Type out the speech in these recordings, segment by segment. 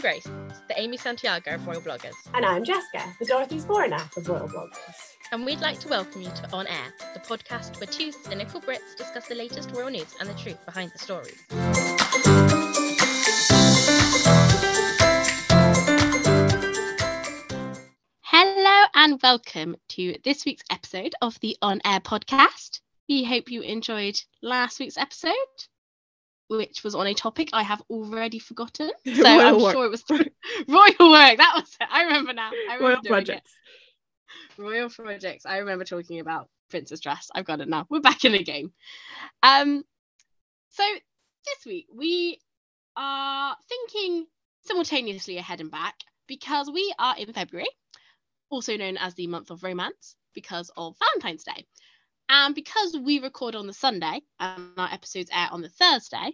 Grace, the Amy Santiago of Royal Bloggers. And I'm Jessica, the Dorothy Zbornak of Royal Bloggers. And we'd like to welcome you to On Heir, the podcast where two cynical Brits discuss the latest royal news and the truth behind the stories. Hello and welcome to this week's episode of the On Heir podcast. We hope you enjoyed last week's episode, which was on a topic I have already forgotten. So Royal I'm work. sure it was royal work. That was it. I remember now. I remember Royal doing it. Projects. Royal projects. I remember talking about Princess Dress. I've got it now. We're back in the game. Um, so this week we are thinking simultaneously ahead and back because we are in February, also known as the month of romance, because of Valentine's Day. And because we record on the Sunday and our episodes air on the Thursday,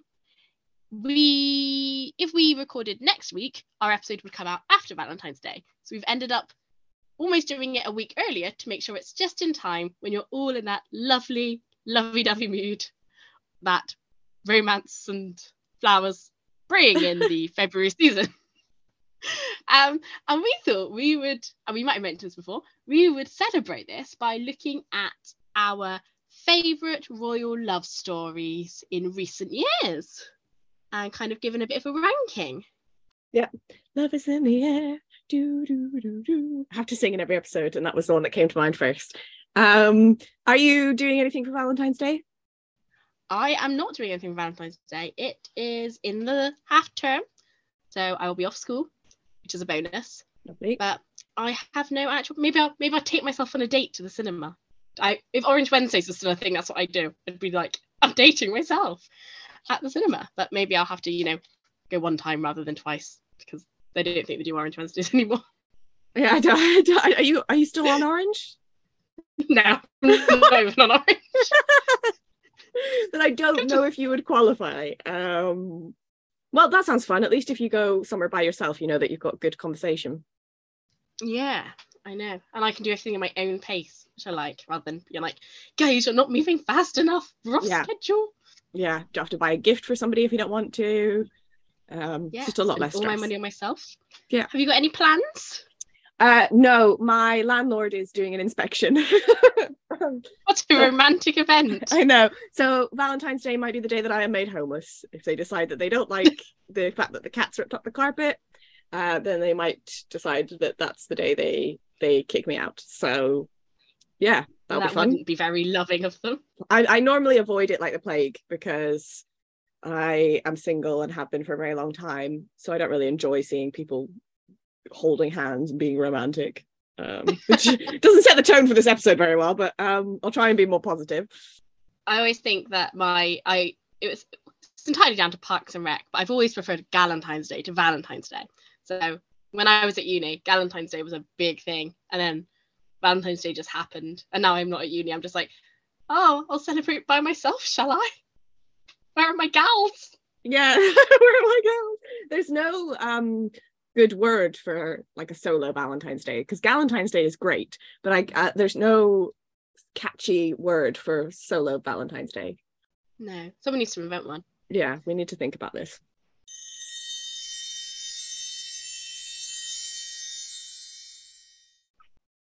we if we recorded next week, our episode would come out after Valentine's Day. So we've ended up almost doing it a week earlier to make sure it's just in time when you're all in that lovely, lovey-dovey mood that romance and flowers bring in the February season. Um, and we thought we would, and we might have mentioned this before, we would celebrate this by looking at our favourite royal love stories in recent years and kind of given a bit of a ranking. Yeah, love is in the air. Do, do, do, do. I have to sing in every episode, and that was the one that came to mind first. Um, are you doing anything for Valentine's Day? I am not doing anything for Valentine's Day. It is in the half term, so I will be off school, which is a bonus. Lovely. But I have no actual. Maybe I'll maybe I'll take myself on a date to the cinema. I if Orange Wednesdays was still a thing, that's what I do. I'd be like, I'm dating myself at the cinema. But maybe I'll have to, you know, go one time rather than twice because they don't think they do Orange Wednesdays anymore. Yeah, I don't, I don't- are you are you still on Orange? no, not even on Orange. then I don't know if you would qualify. Um, well, that sounds fun. At least if you go somewhere by yourself, you know that you've got good conversation. Yeah, I know. And I can do everything at my own pace, which I like, rather than you're like, guys, you're not moving fast enough. We're Yeah. schedule. Yeah, do you have to buy a gift for somebody if you don't want to? Um, Yeah. just a lot less all my money on myself. Yeah. Have you got any plans? Uh, no, my landlord is doing an inspection. What a romantic event. I know. So Valentine's Day might be the day that I am made homeless. If they decide that they don't like the fact that the cats ripped up the carpet, uh, then they might decide that that's the day they they kick me out. So yeah, that'll that be fun. wouldn't be very loving of them. I, I normally avoid it like the plague because I am single and have been for a very long time. So I don't really enjoy seeing people holding hands and being romantic. Um, which doesn't set the tone for this episode very well, but um, I'll try and be more positive. I always think that my I it was it's entirely down to Parks and Rec, but I've always preferred Galentine's Day to Valentine's Day. So when I was at uni, Valentine's Day was a big thing, and then Valentine's Day just happened, and now I'm not at uni. I'm just like, oh, I'll celebrate by myself, shall I? Where are my gals? Yeah, where am I going? There's no um good word for like a solo Valentine's Day because Valentine's Day is great, but I uh, there's no catchy word for solo Valentine's Day. No, someone needs to invent one. Yeah, we need to think about this.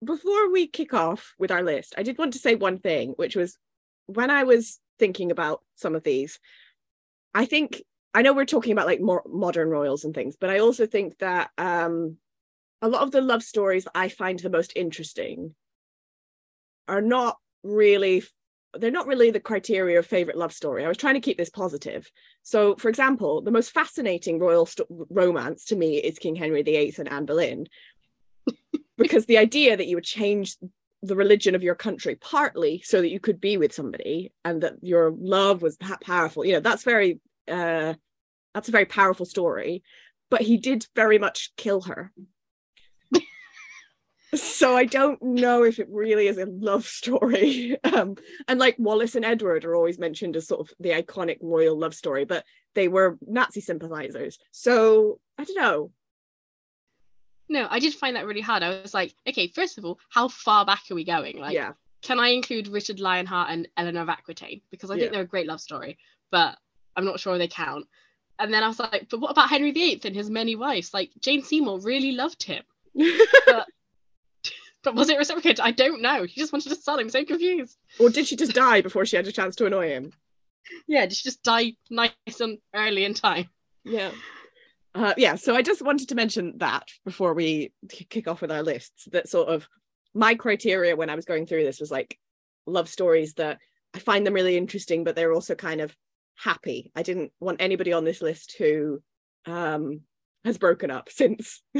Before we kick off with our list, I did want to say one thing, which was when I was thinking about some of these, I think I know we're talking about like more modern royals and things, but I also think that um, a lot of the love stories I find the most interesting are not really they're not really the criteria of favorite love story. I was trying to keep this positive. So, for example, the most fascinating royal sto- romance to me is King Henry VIII and Anne Boleyn, because the idea that you would change the religion of your country partly so that you could be with somebody and that your love was that powerful, you know, that's very, uh, that's a very powerful story. But he did very much kill her. so I don't know if it really is a love story. Um, and like Wallis and Edward are always mentioned as sort of the iconic royal love story, but they were Nazi sympathizers. So I don't know. No, I did find that really hard. I was like, okay, first of all, how far back are we going? Like, yeah, can I include Richard Lionheart and Eleanor of Aquitaine? Because I think Yeah. they're a great love story, but I'm not sure they count. And then I was like, but what about Henry VIII and his many wives? Like Jane Seymour really loved him. But, but was it reciprocated? I don't know. She just wanted to sell him. So confused. or did she just die before she had a chance to annoy him? Yeah, did she just die nice and early in time? Yeah. Uh, yeah, so I just wanted to mention that before we kick off with our lists. That sort of my criteria when I was going through this was like love stories that I find them really interesting, but they're also kind of happy. I didn't want anybody on this list who um, has broken up since.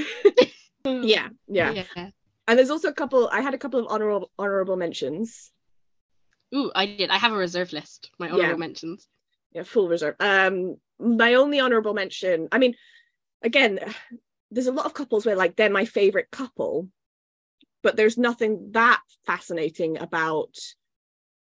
yeah, yeah, Yeah. And there's also a couple. I had a couple of honorable honorable mentions. Ooh, I did. I have a reserve list. My honorable Yeah. mentions. yeah full reserve um my only honorable mention i mean again there's a lot of couples where like they're my favorite couple but there's nothing that fascinating about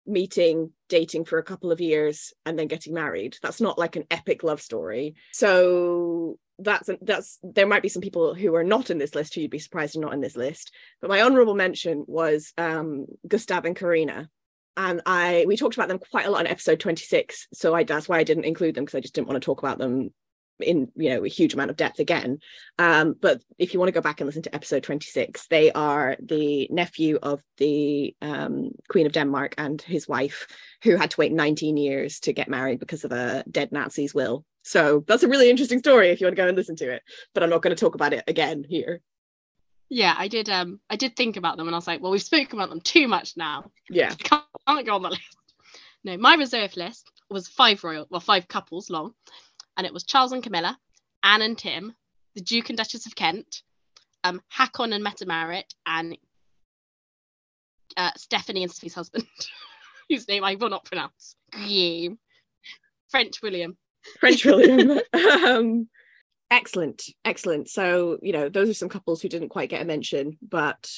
meeting dating for a couple of years and then getting married. That's not like an epic love story. So that's that's there might be some people who are not in this list who you'd be surprised are not in this list but my honorable mention was um gustav and carina. And I we talked about them quite a lot in episode 26 so I that's why I didn't include them because I just didn't want to talk about them in you know a huge amount of depth again um but if you want to go back and listen to episode 26 they are the nephew of the um queen of Denmark and his wife who had to wait 19 years to get married because of a dead Nazi's will so that's a really interesting story if you want to go and listen to it but I'm not going to talk about it again here Yeah, I did. Um, I did think about them, and I was like, well, we've spoken about them too much now. yeah can't, can't go on the list. No, my reserve list was five royal, well, five couples long, and it was Charles and Camilla, Anne and Tim, the Duke and Duchess of Kent, um, Haakon and Mette-Marit, and uh, Stephanie and Sophie's husband, whose name I will not pronounce. Guillaume. French William. French William. um, excellent, excellent. So you know, those are some couples who didn't quite get a mention, but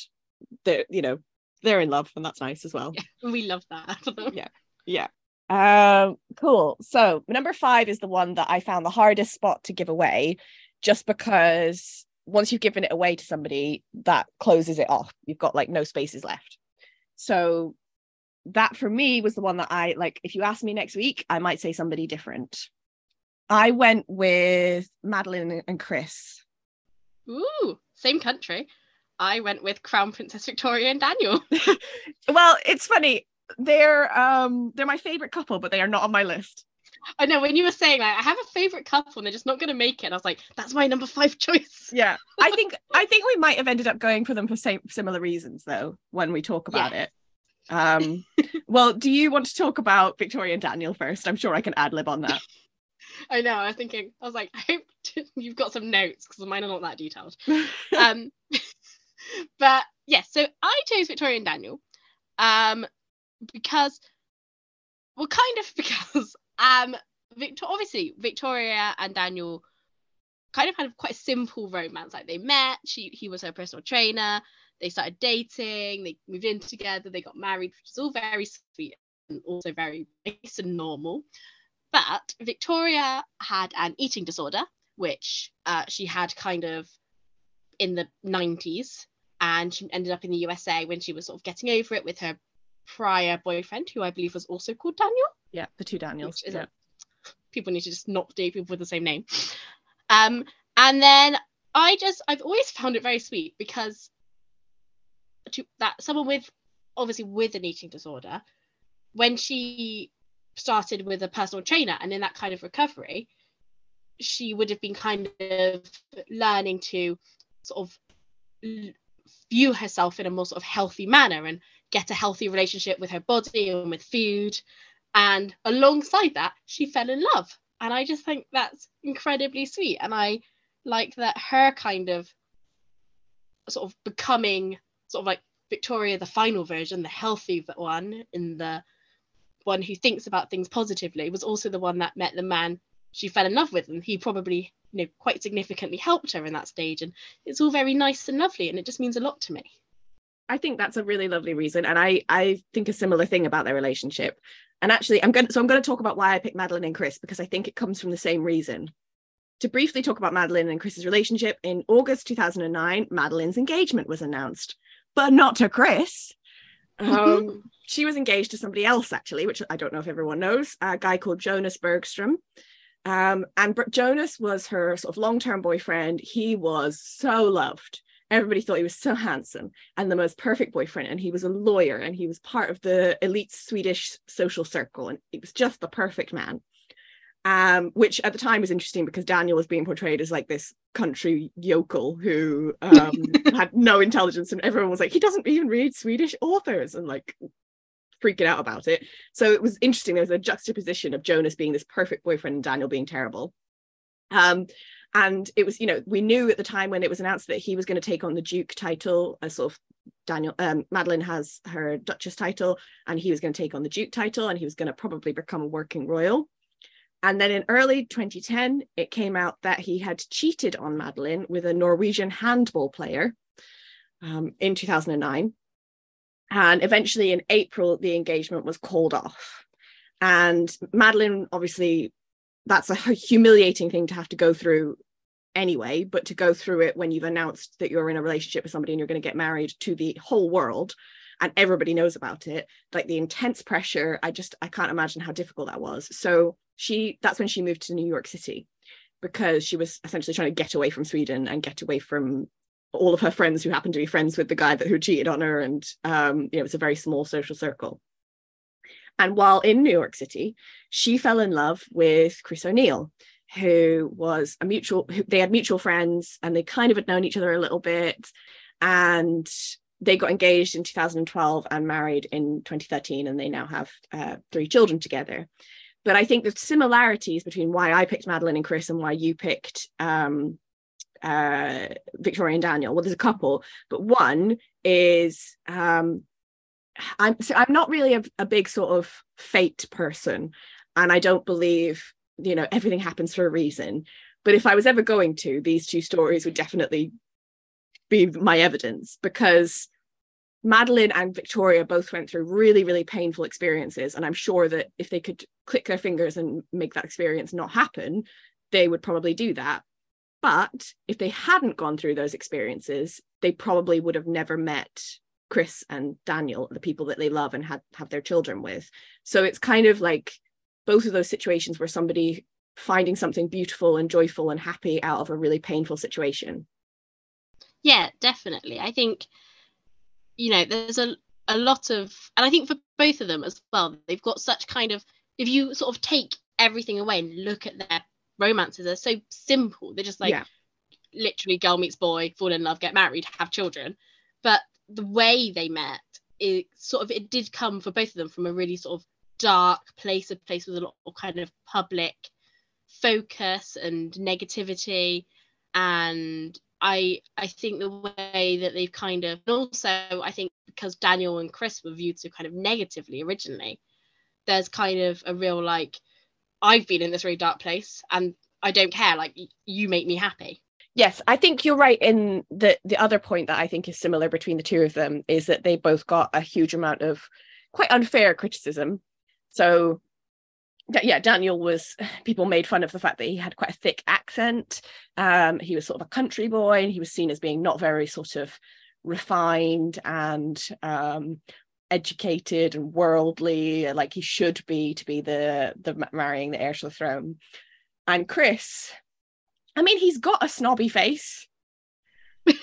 they're you know they're in love, and that's nice as well. We love that. Yeah. Yeah. Um, cool. So number five is the one that I found the hardest spot to give away, just because once you've given it away to somebody, that closes it off. You've got like no spaces left. So that for me was the one that I like. If you ask me next week, I might say somebody different. I went with Madeleine and Chris. Ooh, same country. I went with Crown Princess Victoria and Daniel. Well, it's funny. They're um they're my favorite couple, but they are not on my list. I know when you were saying like I have a favorite couple and they're just not going to make it, and I was like, that's my number five choice. Yeah, I think I think we might have ended up going for them for same similar reasons though when we talk about it. Um, well, do you want to talk about Victoria and Daniel first? I'm sure I can ad lib on that. I know. I was thinking. I was like, I hope you've got some notes because mine are not that detailed. Um, but yes, so I chose Victoria and Daniel, um, because, well, kind of because um, Victor obviously Victoria and Daniel kind of had quite simple romance. Like they met, she he was her personal trainer. They started dating. They moved in together. They got married, which is all very sweet and also very nice and normal. But Victoria had an eating disorder, which uh, she had kind of in the 90s. And she ended up in the USA when she was sort of getting over it with her prior boyfriend, who I believe was also called Daniel. yeah, the two Daniels. Yeah. People need to just not date people with the same name. Um, and then I just, I've always found it very sweet because to, that someone with, obviously with an eating disorder, when she started with a personal trainer and in that kind of recovery, she would have been kind of learning to sort of view herself in a more sort of healthy manner and get a healthy relationship with her body and with food. And alongside that, she fell in love. And I just think that's incredibly sweet. And I like that her kind of sort of becoming sort of like Victoria, the final version, the healthy one, in the one who thinks about things positively, was also the one that met the man she fell in love with. And he probably, you know, quite significantly helped her in that stage. And it's all very nice and lovely. And it just means a lot to me. I think that's a really lovely reason, and I I think a similar thing about their relationship. And actually, I'm going to so I'm going to talk about why I picked Madeleine and Chris because I think it comes from the same reason. To briefly talk about Madeleine and Chris's relationship, in August 2009, Madeleine's engagement was announced, but not to Chris. Um, she was engaged to somebody else, actually, which I don't know if everyone knows, a guy called Jonas Bergstrom. Um, and Jonas was her sort of long-term boyfriend. He was so loved. Everybody thought he was so handsome and the most perfect boyfriend. And he was a lawyer and he was part of the elite Swedish social circle. And he was just the perfect man. Um, which at the time was interesting because Daniel was being portrayed as like this country yokel who um, had no intelligence, and everyone was like, he doesn't even read Swedish authors, and like freaking out about it. So it was interesting. There was a juxtaposition of Jonas being this perfect boyfriend and Daniel being terrible. Um, and it was, you know, we knew at the time when it was announced that he was going to take on the Duke title, a sort of Daniel, um, Madeleine has her Duchess title, and he was going to take on the Duke title, and he was going to probably become a working royal. And then in early 2010, it came out that he had cheated on Madeleine with a Norwegian handball player um, in 2009. And eventually in April, the engagement was called off. And Madeleine, obviously, that's a humiliating thing to have to go through anyway, but to go through it when you've announced that you're in a relationship with somebody and you're going to get married to the whole world and everybody knows about it, like the intense pressure, I just, I can't imagine how difficult that was. So she, that's when she moved to New York City because she was essentially trying to get away from Sweden and get away from all of her friends who happened to be friends with the guy that who cheated on her and um, you know it's a very small social circle and while in new york city she fell in love with chris o'neill who was a mutual they had mutual friends and they kind of had known each other a little bit and they got engaged in 2012 and married in 2013 and they now have uh, three children together but i think the similarities between why i picked madeleine and chris and why you picked um, uh, Victoria and Daniel. Well, there's a couple, but one is um, I'm so I'm not really a, a big sort of fate person, and I don't believe you know everything happens for a reason. But if I was ever going to, these two stories would definitely be my evidence because Madeleine and Victoria both went through really, really painful experiences. And I'm sure that if they could click their fingers and make that experience not happen, they would probably do that. But if they hadn't gone through those experiences, they probably would have never met Chris and Daniel, the people that they love and had have their children with. So it's kind of like both of those situations where somebody finding something beautiful and joyful and happy out of a really painful situation. Yeah, definitely. I think you know, there's a a lot of and I think for both of them as well, they've got such kind of if you sort of take everything away and look at their romances they're so simple. They're just like yeah. literally girl meets boy, fall in love, get married, have children. But the way they met, it sort of it did come for both of them from a really sort of dark place, a place with a lot of kind of public focus and negativity. And I I think the way that they've kind of also I think because Daniel and Chris were viewed so kind of negatively originally, there's kind of a real like I've been in this really dark place and I don't care. Like you make me happy. Yes, I think you're right in the the other point that I think is similar between the two of them is that they both got a huge amount of quite unfair criticism. So yeah, Daniel was people made fun of the fact that he had quite a thick accent. Um, he was sort of a country boy and he was seen as being not very sort of refined and um, educated and worldly like he should be to be the the marrying the heir to the throne and chris i mean he's got a snobby face.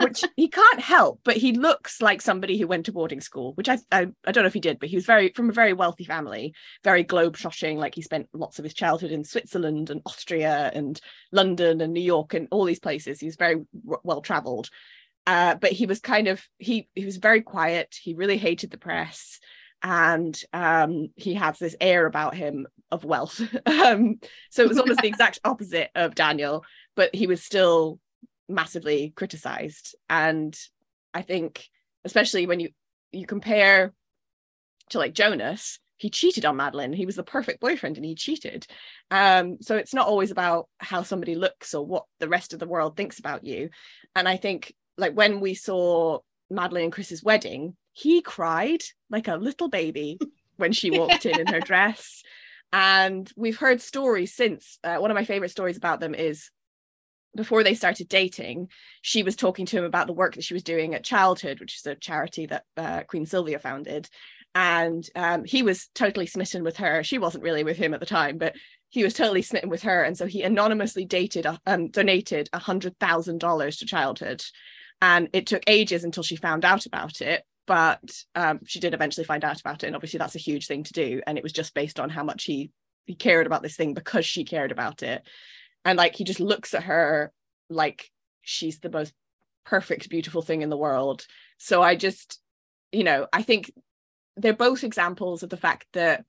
Which he can't help but he looks like somebody who went to boarding school which I, I, I don't know if he did but he was very from a very wealthy family very globe trotting like he spent lots of his childhood in switzerland and austria and london and new york and all these places. He was very w- well traveled uh, but he was kind of he he was very quiet. He really hated the press, and um, he has this air about him of wealth. um, so it was almost the exact opposite of Daniel, but he was still massively criticized. And I think, especially when you you compare to like Jonas, he cheated on Madeleine. He was the perfect boyfriend and he cheated. Um, so it's not always about how somebody looks or what the rest of the world thinks about you. And I think like when we saw Madeleine and Chris's wedding, he cried like a little baby when she walked in in her dress. And we've heard stories since. Uh, one of my favorite stories about them is before they started dating, she was talking to him about the work that she was doing at Childhood, which is a charity that uh, Queen Sylvia founded. And um, he was totally smitten with her. She wasn't really with him at the time, but he was totally smitten with her, and so he anonymously dated um donated a hundred thousand dollars to childhood, and it took ages until she found out about it. But um, she did eventually find out about it, and obviously that's a huge thing to do. And it was just based on how much he he cared about this thing because she cared about it, and like he just looks at her like she's the most perfect, beautiful thing in the world. So I just, you know, I think they're both examples of the fact that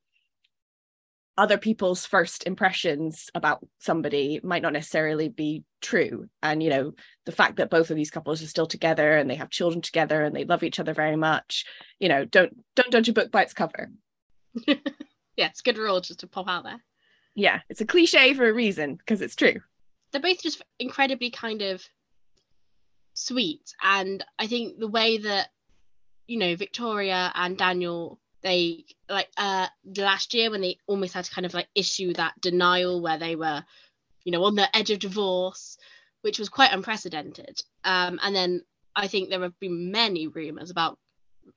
other people's first impressions about somebody might not necessarily be true. And you know the fact that both of these couples are still together and they have children together and they love each other very much you know don't don't judge a book by its cover. Yeah it's good rule just to pop out there. Yeah it's a cliche for a reason because it's true. They're both just incredibly kind of sweet. And i think the way that you know victoria and daniel they like uh last year when they almost had to kind of like issue that denial where they were you know on the edge of divorce which was quite unprecedented. Um and then i think there have been many rumors about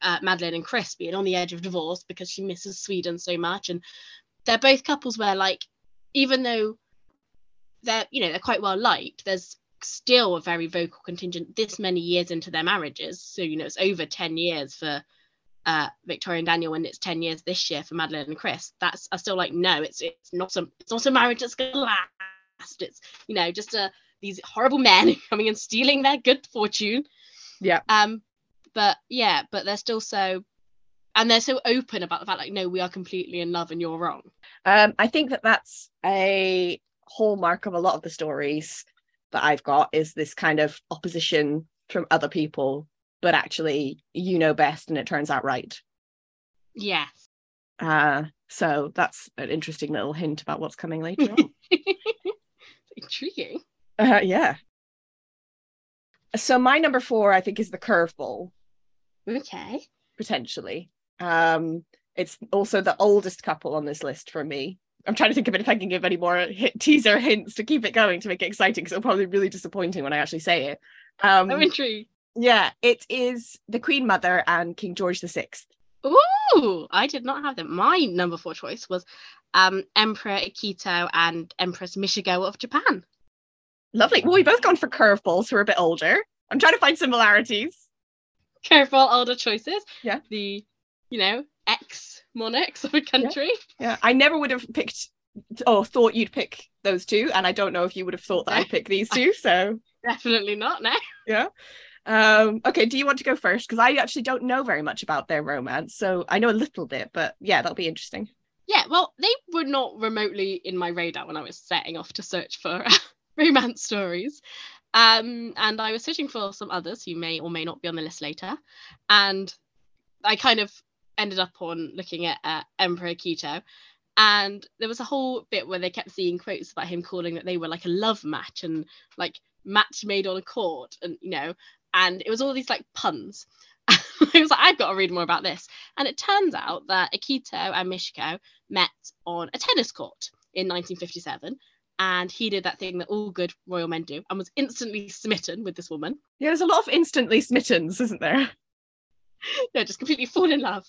uh, madeleine and chris being on the edge of divorce because she misses sweden so much. And they're both couples where like even though they're you know they're quite well liked there's still a very vocal contingent this many years into their marriages. So you know it's over 10 years for uh, Victoria and Daniel when it's 10 years this year for Madeleine and Chris that's I still like no it's it's not a it's not a marriage that's gonna last. It's you know just a uh, these horrible men coming and stealing their good fortune. Yeah. Um but yeah but they're still so and they're so open about the fact like no we are completely in love and you're wrong. Um I think that that's a hallmark of a lot of the stories that I've got is this kind of opposition from other people but actually you know best and it turns out right. Yes. Uh so that's an interesting little hint about what's coming later on. Intriguing. Uh, yeah. So my number four i think is the curveball. Okay. Potentially. Um it's also the oldest couple on this list for me. I'm trying to think of it if i can give any more hit, teaser hints to keep it going to make it exciting because it'll probably be really disappointing when i actually say it. Um i'm intrigued yeah, it is the Queen Mother and King George the Sixth. Ooh, I did not have them. My number four choice was um, Emperor Akito and Empress Michiko of Japan. Lovely. Well, we both gone for curveballs who are a bit older. I'm trying to find similarities. Curveball older choices. Yeah. The, you know, ex monarchs of a country. Yeah. yeah. I never would have picked or thought you'd pick those two, and I don't know if you would have thought that I'd pick these two. So definitely not. No. Yeah. Um, okay, do you want to go first? Because I actually don't know very much about their romance. So I know a little bit, but yeah, that'll be interesting. Yeah, well, they were not remotely in my radar when I was setting off to search for romance stories. Um, and I was searching for some others who may or may not be on the list later. And I kind of ended up on looking at uh, Emperor Akito. And there was a whole bit where they kept seeing quotes about him calling that they were like a love match and like match made on a court and you know and it was all these like puns. I was like, I've got to read more about this. And it turns out that Akito and Michiko met on a tennis court in 1957. And he did that thing that all good royal men do and was instantly smitten with this woman. Yeah, there's a lot of instantly smittens, isn't there? no, just completely fall in love.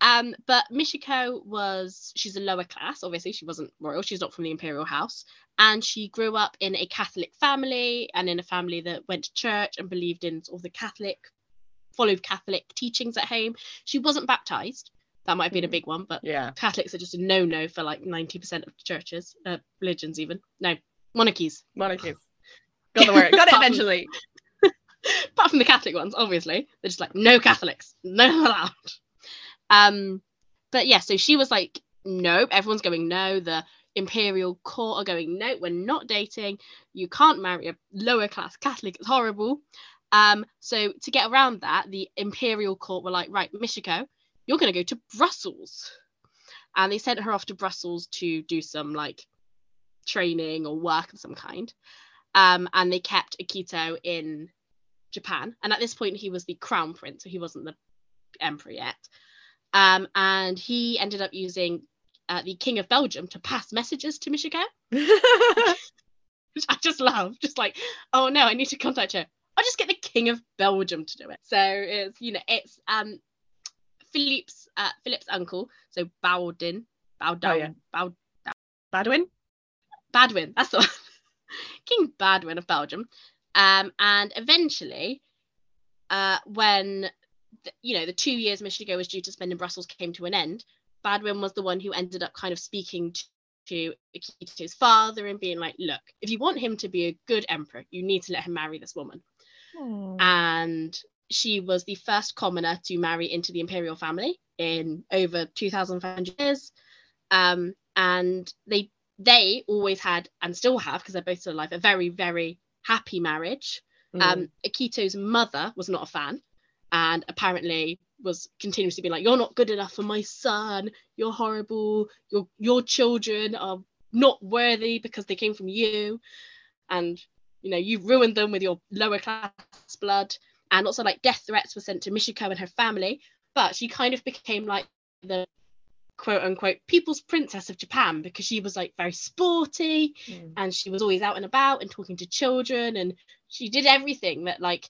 Um, but Michiko was, she's a lower class, obviously, she wasn't royal, she's not from the imperial house. And she grew up in a Catholic family and in a family that went to church and believed in all the Catholic, followed Catholic teachings at home. She wasn't baptized. That might have been a mm. big one, but yeah, Catholics are just a no no for like 90% of churches, uh, religions, even. No, monarchies. Monarchies. Got the word. Got it eventually. apart from the Catholic ones, obviously, they're just like no Catholics, no allowed. Um, but yeah, so she was like, nope, everyone's going no. The imperial court are going, no, we're not dating. You can't marry a lower class Catholic. It's horrible. Um, so to get around that, the imperial court were like, right, Michiko, you're going to go to Brussels. And they sent her off to Brussels to do some like training or work of some kind. Um, and they kept Akito in Japan. And at this point, he was the crown prince, so he wasn't the emperor yet. Um, and he ended up using uh, the King of Belgium to pass messages to Michiko, which I just love. Just like, oh no, I need to contact her. I'll just get the King of Belgium to do it. So it's you know it's um Philip's uh, Philippe's uncle, so Bowden, Bowdoin, oh, yeah. Bow, Badwin, Badwin, that's the one. King Badwin of Belgium. Um, and eventually, uh, when you know the two years Michiko was due to spend in Brussels came to an end, Badwin was the one who ended up kind of speaking to, to Akito's father and being like, "Look, if you want him to be a good emperor, you need to let him marry this woman." Hmm. And she was the first commoner to marry into the imperial family in over 2,500 years. Um, and they they always had and still have because they're both still alive a very very happy marriage. Mm. Um, Akito's mother was not a fan, and apparently was continuously being like, "You're not good enough for my son. You're horrible. Your your children are not worthy because they came from you, and you know you've ruined them with your lower class blood." And also, like death threats were sent to Michiko and her family, but she kind of became like the quote unquote people's princess of Japan because she was like very sporty Mm. and she was always out and about and talking to children and she did everything that like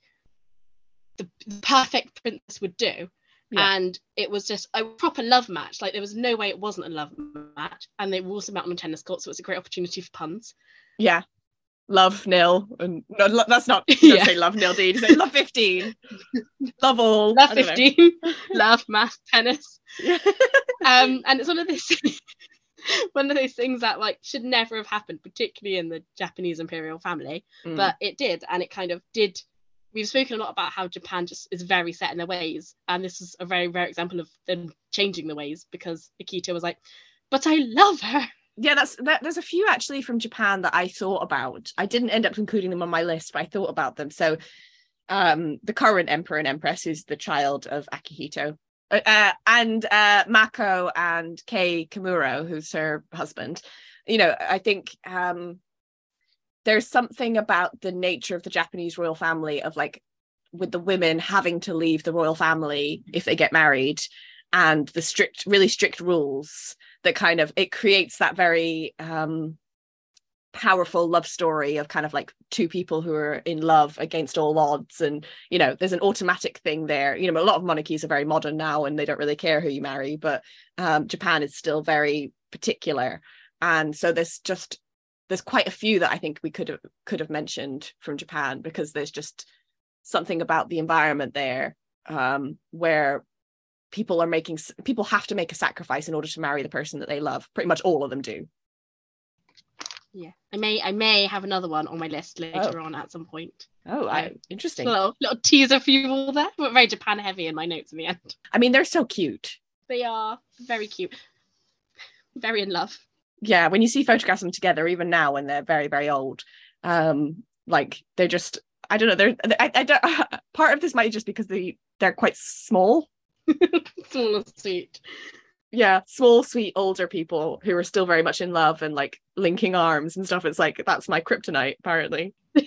the, the perfect princess would do Yeah. and it was just a proper love match like there was no way it wasn't a love match and they were also met on a tennis court so it was a great opportunity for puns Yeah. Love nil. And no, lo- that's not don't Yeah. say love nil. You say love 15. love all. love I don't know. 15 love math tennis Yeah. um and it's one of those one of those things that like should never have happened particularly in the japanese imperial family Mm. but it did and it kind of did we've spoken a lot about how japan just is very set in their ways and this is a very rare example of them changing the ways because akito was like but i love her yeah, that's that, there's a few actually from Japan that I thought about. I didn't end up including them on my list, but I thought about them. So um the current emperor and empress is the child of Akihito. Uh, uh, and uh Mako and Kei Komuro, who's her husband. You know, I think um there's something about the nature of the Japanese royal family of like with the women having to leave the royal family if they get married and the strict really strict rules that kind of it creates that very um powerful love story of kind of like two people who are in love against all odds and you know there's an automatic thing there. You know a lot of monarchies are very modern now and they don't really care who you marry but um Japan is still very particular. And so there's just there's quite a few that I think we could have could have mentioned from Japan because there's just something about the environment there um where people are making people have to make a sacrifice in order to marry the person that they love. Pretty much all of them do. Yeah. I may i may have another one on my list later on at some point. Oh I- I, interesting. a little, little teaser for you all there but very japan heavy in my notes in the end. I mean they're so cute. They are very cute. Very in love yeah when you see photographs of them together even now when they're very very old um like they're just i don't know they're I, I don't part of this might just because they they're quite small. Small and sweet. Yeah small sweet older people who are still very much in love and like linking arms and stuff. It's like that's my kryptonite apparently.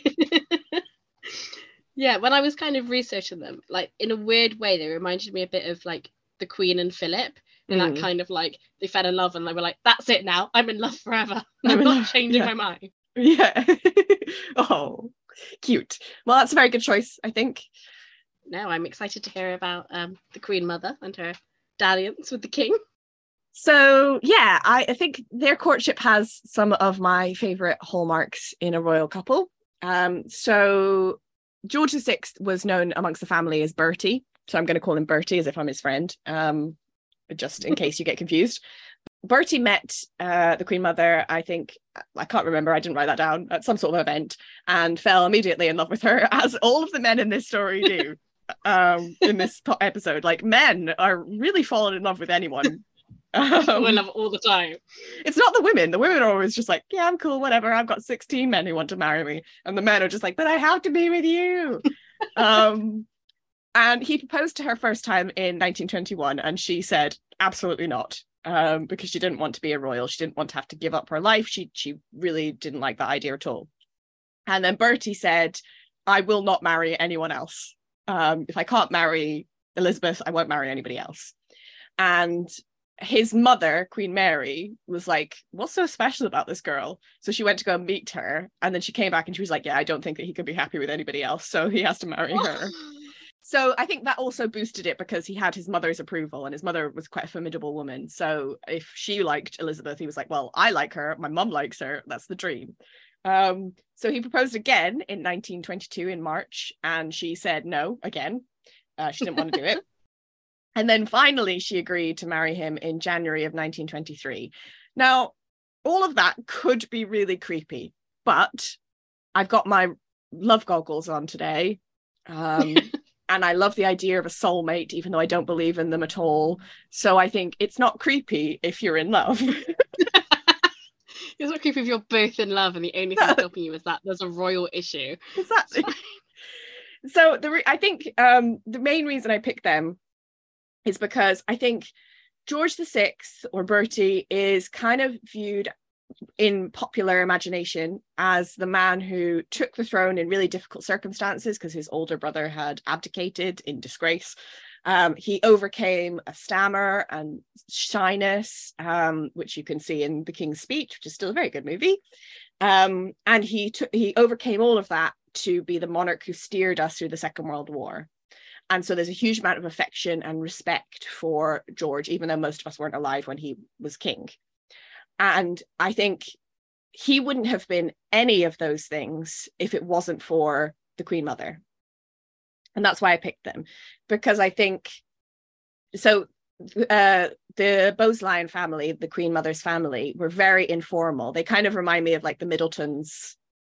Yeah, when I was kind of researching them, like in a weird way, they reminded me a bit of like the Queen and Philip. And Mm. that kind of like they fell in love and they were like, that's it now. I'm in love forever. I'm I'm, not love, changing yeah. my mind. yeah oh cute well that's a very good choice i think No, I'm excited to hear about um, the Queen Mother and her dalliance with the King. So yeah, I, I think their courtship has some of my favorite hallmarks in a royal couple. Um, so George VI was known amongst the family as Bertie, so I'm going to call him Bertie as if I'm his friend, um, just in case you get confused. Bertie met uh, the Queen Mother, I think, I can't remember, I didn't write that down, at some sort of event, and fell immediately in love with her, as all of the men in this story do. um in this po- episode like men are really falling in love with anyone Um, in love all the time. it's not the women. The women are always just like, yeah, I'm cool, whatever. I've got 16 men who want to marry me. And the men are just like, but I have to be with you. um, and he proposed to her first time in 1921, and she said, absolutely not. Um, because she didn't want to be a royal. She didn't want to have to give up her life. She she really didn't like that idea at all. And then Bertie said, I will not marry anyone else. Um, if I can't marry Elizabeth, I won't marry anybody else. And his mother, Queen Mary, was like, What's so special about this girl? So she went to go and meet her. And then she came back and she was like, Yeah, I don't think that he could be happy with anybody else. So he has to marry her. so I think that also boosted it because he had his mother's approval and his mother was quite a formidable woman. So if she liked Elizabeth, he was like, well, I like her, my mum likes her, that's the dream. Um, so he proposed again in 1922 in March, and she said no again. Uh, she didn't want to do it. And then finally, she agreed to marry him in January of 1923. Now, all of that could be really creepy, but I've got my love goggles on today. Um, and I love the idea of a soulmate, even though I don't believe in them at all. So I think it's not creepy if you're in love. it's not creepy if you're both in love and the only thing stopping you is that there's a royal issue. Exactly. So the re- I think um, the main reason I picked them is because I think George VI or Bertie is kind of viewed in popular imagination as the man who took the throne in really difficult circumstances because his older brother had abdicated in disgrace. Um, he overcame a stammer and shyness, um, which you can see in The King's Speech, which is still a very good movie. Um, and he took he overcame all of that to be the monarch who steered us through the Second World War. And so there's a huge amount of affection and respect for George, even though most of us weren't alive when he was king. And I think he wouldn't have been any of those things if it wasn't for the Queen Mother. And that's why I picked them because I think so. Uh, the Bowes-Lyon family, the Queen Mother's family, were very informal. They kind of remind me of like the Middletons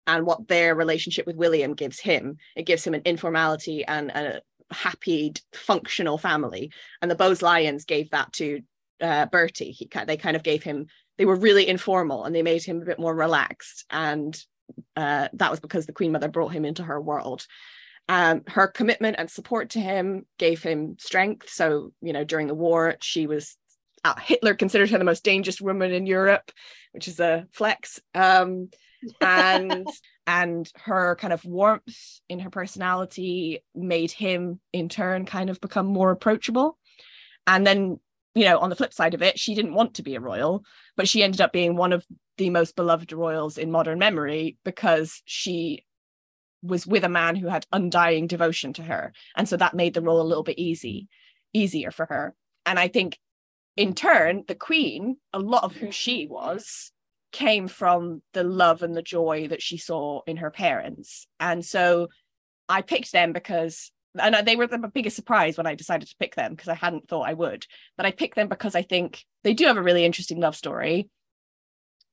and what their relationship with William gives him. It gives him an informality and a happy, functional family. And the Bowes-Lyons gave that to uh, Bertie. He, they kind of gave him they were really informal and they made him a bit more relaxed. And uh, that was because the queen mother brought him into her world. Um, her commitment and support to him gave him strength. So you know during the war she was uh, hitler considered her the most dangerous woman in europe which is a flex. Um, and and her kind of warmth in her personality made him in turn kind of become more approachable. And then you know, on the flip side of it, she didn't want to be a royal, but she ended up being one of the most beloved royals in modern memory because she was with a man who had undying devotion to her. And so that made the role a little bit easy, easier for her. And I think in turn, the queen, a lot of who she was, came from the love and the joy that she saw in her parents. And so I picked them because and they were the biggest surprise when I decided to pick them because I hadn't thought I would. But I picked them because I think they do have a really interesting love story.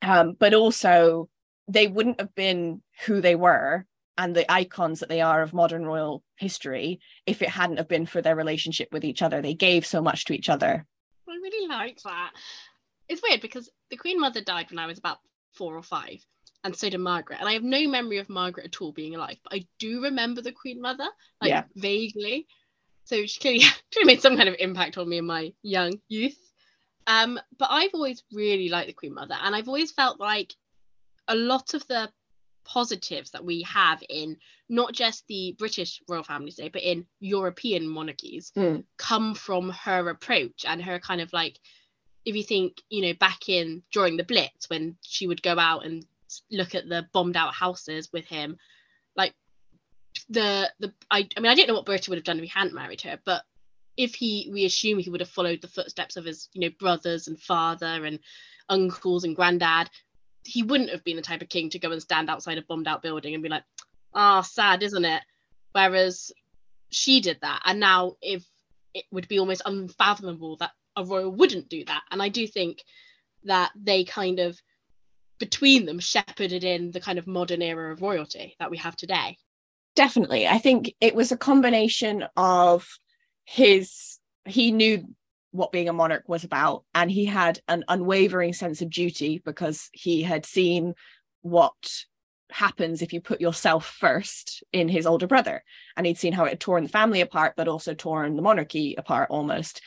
Um, but also they wouldn't have been who they were and the icons that they are of modern royal history if it hadn't have been for their relationship with each other. They gave so much to each other. I really like that. It's weird because the Queen Mother died when I was about four or five and so did Margaret. And I have no memory of Margaret at all being alive, but I do remember the Queen Mother, like yeah. vaguely. So she clearly, clearly made some kind of impact on me in my young youth. Um, but I've always really liked the Queen Mother, and I've always felt like a lot of the positives that we have in not just the British royal family today, but in European monarchies mm. come from her approach and her kind of like if you think, you know, back in during the Blitz when she would go out and look at the bombed out houses with him like the the I, I mean I don't know what Bertie would have done if he hadn't married her but if he we assume he would have followed the footsteps of his you know brothers and father and uncles and granddad he wouldn't have been the type of king to go and stand outside a bombed out building and be like ah oh, sad isn't it? Whereas she did that and now if it would be almost unfathomable that a royal wouldn't do that and i do think that they kind of between them shepherded in the kind of modern era of royalty that we have today. Definitely. I think it was a combination of his, he knew what being a monarch was about, and he had an unwavering sense of duty because he had seen what happens if you put yourself first in his older brother. And he'd seen how it had torn the family apart, but also torn the monarchy apart almost.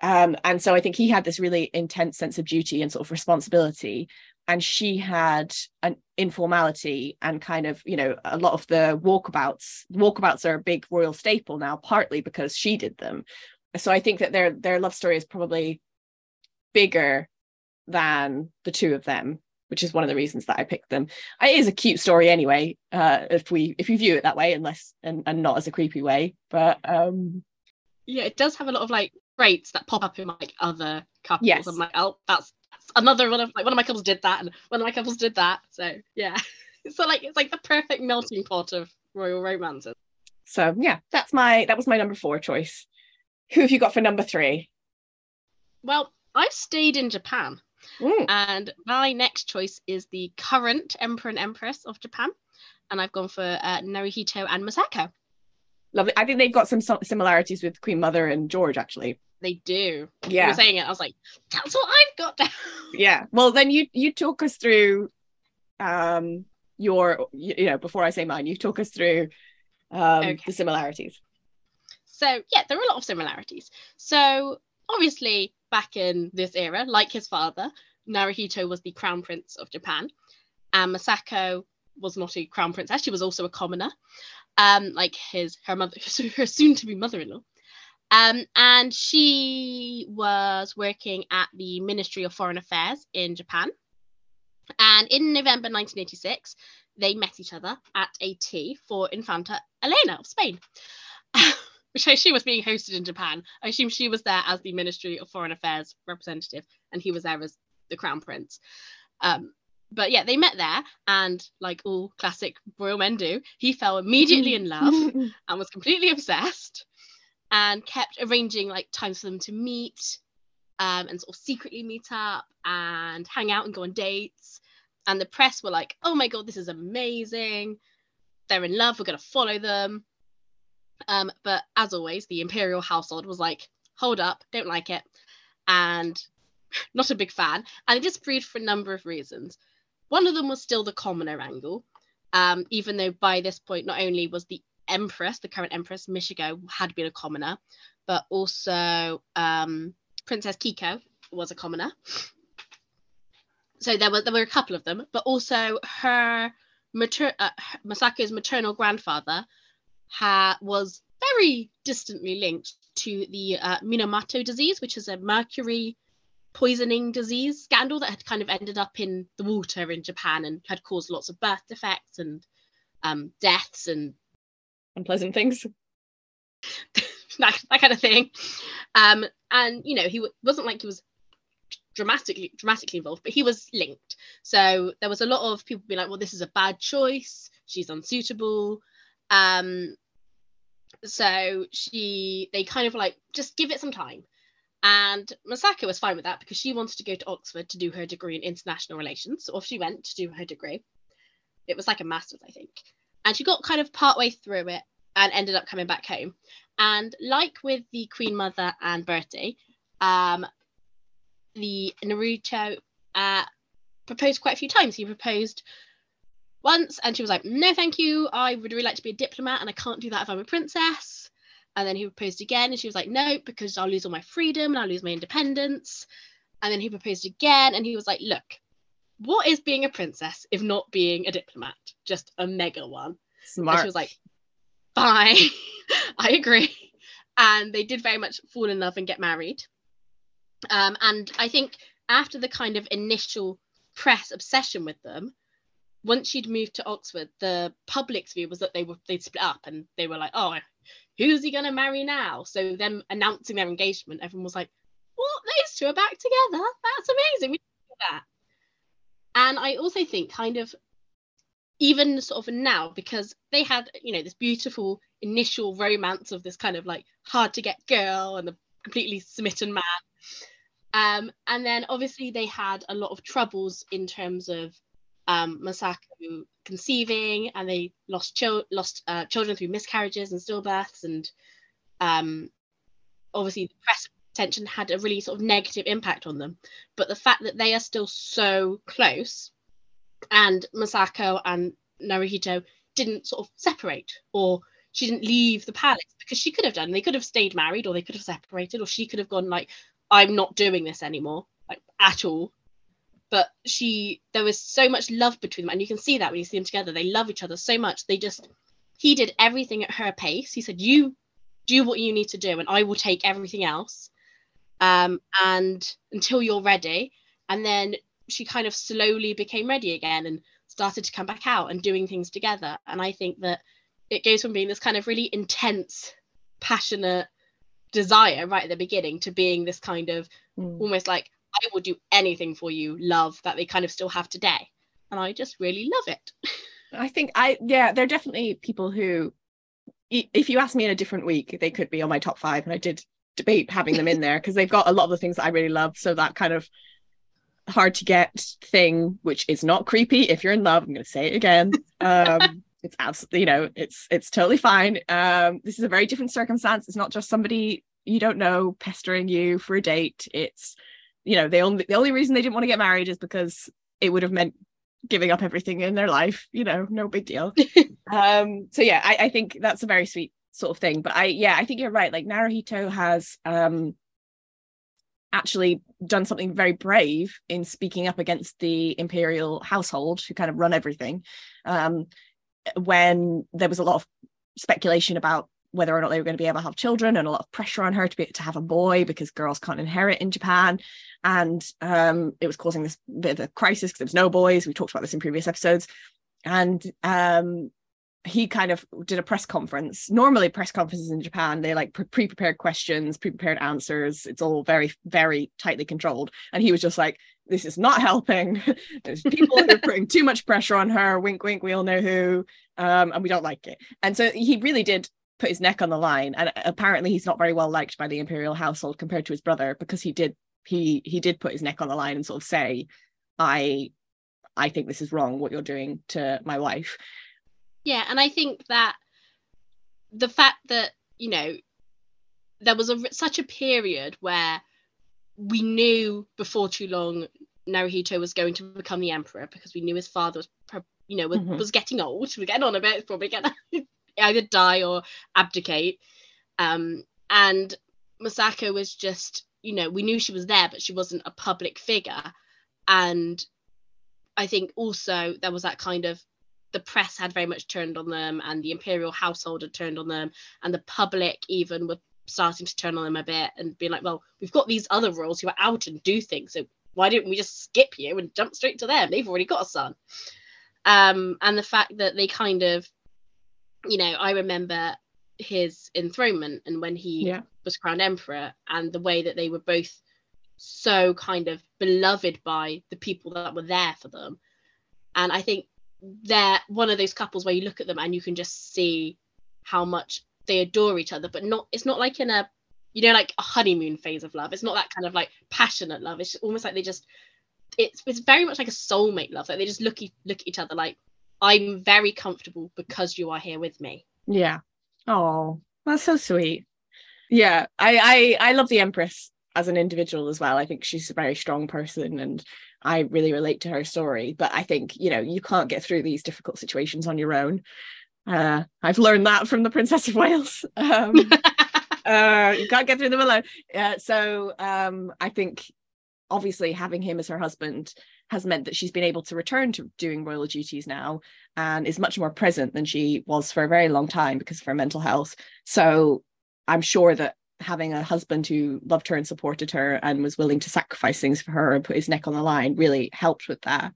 Um, and so I think he had this really intense sense of duty and sort of responsibility and she had an informality and kind of you know a lot of the walkabouts walkabouts are a big royal staple now partly because she did them so i think that their their love story is probably bigger than the two of them which is one of the reasons that I picked them. It is a cute story anyway, uh, if we if you view it that way, unless and, and not as a creepy way. But um yeah, it does have a lot of like traits that pop up in like other couples. Yes. I'm like, oh, that's, that's another one of like one of my couples did that, and one of my couples did that. So yeah, so like it's like the perfect melting pot of royal romances. so yeah, that's my that was my number four choice. Who have you got for number three? Well, I've stayed in Japan, Mm, and my next choice is the current emperor and empress of Japan, and I've gone for uh, Naruhito and Masako. lovely. I think they've got some similarities with Queen Mother and George actually. They do. Yeah. You were saying it, I was like, that's what I've got down. Yeah. Well, then you you talk us through um your you you know before I say mine, you talk us through um Okay. the similarities. So yeah, there are a lot of similarities. So obviously, back in this era, like his father, Naruhito was the crown prince of Japan, and Masako was not a crown princess; she was also a commoner, um, like his her mother, her soon-to-be mother-in-law. Um, and she was working at the Ministry of Foreign Affairs in Japan. And in November 1986, they met each other at a tea for Infanta Elena of Spain. which I assume was being hosted in Japan. I assume she was there as the Ministry of Foreign Affairs representative, and he was there as the Crown Prince. Um, but yeah, they met there, and like all classic royal men do, he fell immediately in love and was completely obsessed, and kept arranging like times for them to meet, um, and sort of secretly meet up and hang out and go on dates. And the press were like, "Oh my god, this is amazing! They're in love. We're gonna follow them." Um, but as always, the imperial household was like, hold up, don't like it, and not a big fan. And it disapproved for a number of reasons. One of them was still the commoner angle, um, even though by this point, not only was the empress, the current empress, Michiko, had been a commoner, but also um, Princess Kiko was a commoner. So there were there were a couple of them, but also her mater- uh, Masako's maternal grandfather ha- was very distantly linked to the uh, Minamata disease, which is a mercury poisoning disease scandal that had kind of ended up in the water in Japan and had caused lots of birth defects and um, deaths and Unpleasant things. that, that kind of thing. Um, and you know, he w- wasn't like he was dramatically dramatically involved, but he was linked. So there was a lot of people being like, "Well, this is a bad choice. She's unsuitable." Um, so she, they kind of like just give it some time. And Masako was fine with that because she wanted to go to Oxford to do her degree in international relations. Off she went to do her degree. It was like a master's, I think. And she got kind of partway through it and ended up coming back home. And like with the Queen Mother and Bertie, um, the Naruhito uh, proposed quite a few times. He proposed once, and she was like, "No, thank you. I would really like to be a diplomat, and I can't do that if I'm a princess." And then he proposed again, and she was like, "No, because I'll lose all my freedom and I'll lose my independence." And then he proposed again, and he was like, "Look, what is being a princess if not being a diplomat? Just a mega one." And Smart. she was like, fine, I agree. And they did very much fall in love and get married. Um, and I think after the kind of initial press obsession with them, once she'd moved to Oxford, the public's view was that they were they'd split up and they were like, oh, who's he gonna marry now? So them announcing their engagement, everyone was like, what? Those two are back together? That's amazing. We do that. And I also think kind of even sort of now because they had you know this beautiful initial romance of this kind of like hard to get girl and the completely smitten man. Um and then obviously they had a lot of troubles in terms of um Masako conceiving and they lost chil- lost uh, children through miscarriages and stillbirths and um obviously the press attention had a really sort of negative impact on them but the fact that they are still so close and Masako and Naruhito didn't sort of separate or she didn't leave the palace because she could have done. They could have stayed married or they could have separated or she could have gone like, I'm not doing this anymore, like at all. But she, there was so much love between them, and you can see that when you see them together. They love each other so much. They just, he did everything at her pace. He said, "You do what you need to do, and I will take everything else, um, and until you're ready." And then she kind of slowly became ready again and started to come back out and doing things together. And I think that it goes from being this kind of really intense, passionate desire right at the beginning to being this kind of mm. almost like I will do anything for you love that they kind of still have today. And I just really love it. I think I yeah, there are definitely people who if you ask me in a different week, they could be on my top five. And I did debate having them in there because they've got a lot of the things that I really love. So that kind of hard to get thing, which is not creepy if you're in love. I'm going to say it again. Um, it's absolutely, you know, it's it's totally fine. Um, this is a very different circumstance. It's not just somebody you don't know pestering you for a date. It's, you know, the only the only reason they didn't want to get married is because it would have meant giving up everything in their life. You know, no big deal. um, so yeah, I, I think that's a very sweet sort of thing. But I, yeah, I think you're right. Like Naruhito has um actually done something very brave in speaking up against the imperial household who kind of run everything um, when there was a lot of speculation about whether or not they were going to be able to have children and a lot of pressure on her to be to have a boy because girls can't inherit in Japan and um, it was causing this bit of a crisis because there was no boys we talked about this in previous episodes and um, he kind of did a press conference. Normally, press conferences in Japan, they like pre prepared questions, pre prepared answers. It's all very, very tightly controlled. And he was just like, this is not helping. There's people who are putting too much pressure on her. Wink, wink, we all know who. Um, and we don't like it. And so he really did put his neck on the line. And apparently, he's not very well liked by the imperial household compared to his brother because he did he he did put his neck on the line and sort of say, I I think this is wrong what you're doing to my wife. Yeah, and I think that the fact that you know there was a such a period where we knew before too long Naruhito was going to become the emperor because we knew his father was you know was, mm-hmm. was getting old. Was getting on a bit probably gonna either die or abdicate. Um and Masako was just you know we knew she was there but she wasn't a public figure. And I think also there was that kind of the press had very much turned on them and the imperial household had turned on them and the public even were starting to turn on them a bit and being like well we've got these other royals who are out and do things so why didn't we just skip you and jump straight to them? They've already got a son. Um, and the fact that they kind of you know i remember his enthronement and when he yeah. was crowned emperor and the way that they were both so kind of beloved by the people that were there for them. And i think they're one of those couples where you look at them and you can just see how much they adore each other but not it's not like in a you know like a honeymoon phase of love. It's not that kind of like passionate love. It's almost like they just it's it's very much like a soulmate love. Like they just look look at each other like i'm very comfortable because you are here with me. Yeah. Oh that's so sweet. Yeah i i i love the empress as an individual as well. I think she's a very strong person and I really relate to her story. But I think, you know, you can't get through these difficult situations on your own. Uh, I've learned that from the Princess of Wales. Um, uh, you can't get through them alone. Uh, so um, I think obviously having him as her husband has meant that she's been able to return to doing royal duties now and is much more present than she was for a very long time because of her mental health. So I'm sure that having a husband who loved her and supported her and was willing to sacrifice things for her and put his neck on the line really helped with that.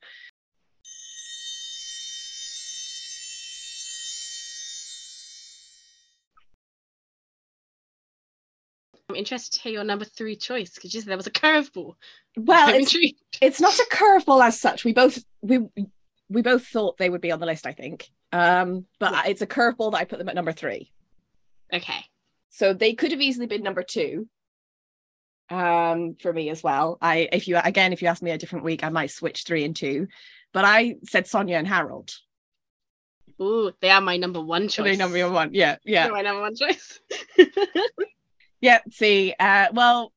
I'm interested to hear your number three choice because you said there was a curveball. Well, it's, it's not a curveball as such. We both we we both thought they would be on the list, I think. Um, but yeah. it's a curveball that I put them at number three. Okay. So they could have easily been number two um, for me as well. I if you again if you ask me a different week, I might switch three and two. But I said Sonia and Harold. Ooh, they are my number one choice. They number one, yeah, yeah. They're my number one choice. yeah. See, uh, well,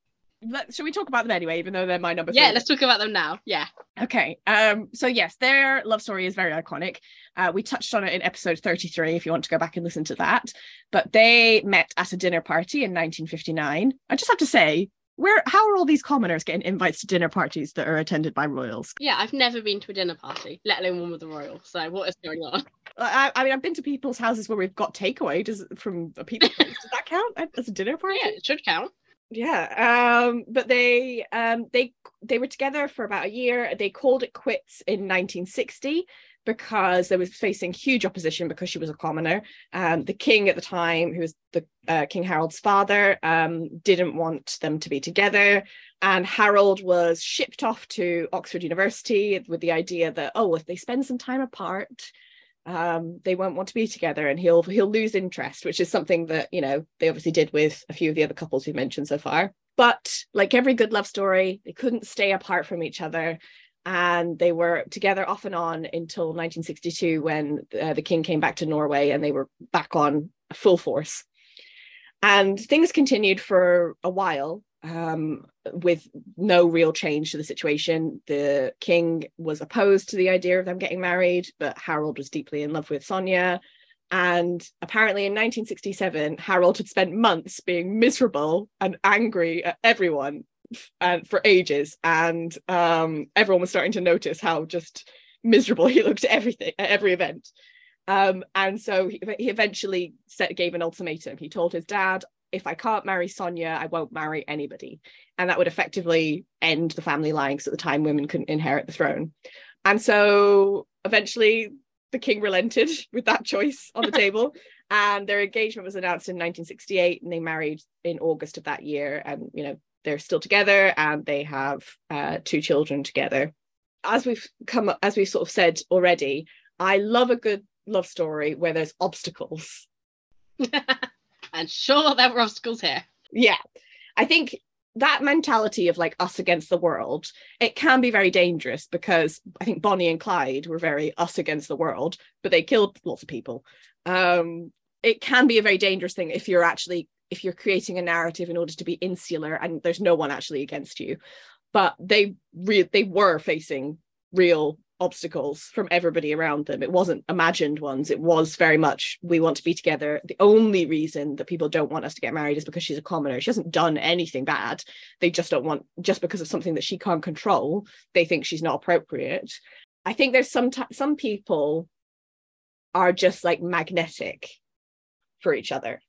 let, should we talk about them anyway, even though they're my number? Yeah, let let's talk about them now. Yeah. Okay. Um. So yes, their love story is very iconic. Uh, we touched on it in episode 33 if you want to go back and listen to that. But they met at a dinner party in 1959. I just have to say, where how are all these commoners getting invites to dinner parties that are attended by royals? Yeah, I've never been to a dinner party, let alone one with the royal. So what is going on? I, I mean, I've been to people's houses where we've got takeaway. Does from a place? Does that count as a dinner party? Yeah, it should count. Yeah um but they um they they were together for about a year. They called it quits in 1960 because they was facing huge opposition because she was a commoner. Um the king at the time who was the uh, king harold's father um didn't want them to be together. And harold was shipped off to oxford university with the idea that oh if they spend some time apart um, they won't want to be together and he'll he'll lose interest which is something that you know they obviously did with a few of the other couples we've mentioned so far. But like every good love story they couldn't stay apart from each other and they were together off and on until 1962 when uh, the king came back to norway and they were back on full force. And things continued for a while um, with no real change to the situation. The king was opposed to the idea of them getting married, but Harold was deeply in love with Sonia. And apparently in 1967, Harold had spent months being miserable and angry at everyone and for ages. And um, everyone was starting to notice how just miserable he looked at everything, at every event. Um, and so he, he eventually set, gave an ultimatum. He told his dad, if I can't marry Sonia, I won't marry anybody. And that would effectively end the family line because at the time women couldn't inherit the throne. And so eventually the king relented with that choice on the table. And their engagement was announced in 1968 and they married in August of that year. And, you know, they're still together and they have uh, two children together. As we've come, as we've sort of said already, I love a good love story where there's obstacles. and sure there were obstacles here. Yeah. I think that mentality of like us against the world, it can be very dangerous because I think Bonnie and Clyde were very us against the world, but they killed lots of people. Um, it can be a very dangerous thing if you're actually if you're creating a narrative in order to be insular and there's no one actually against you. But they re- they were facing real obstacles from everybody around them. It wasn't imagined ones. It was very much we want to be together. The only reason that people don't want us to get married is because she's a commoner. She hasn't done anything bad. They just don't want just because of something that she can't control. They think she's not appropriate. I think there's some t- some people are just like magnetic for each other.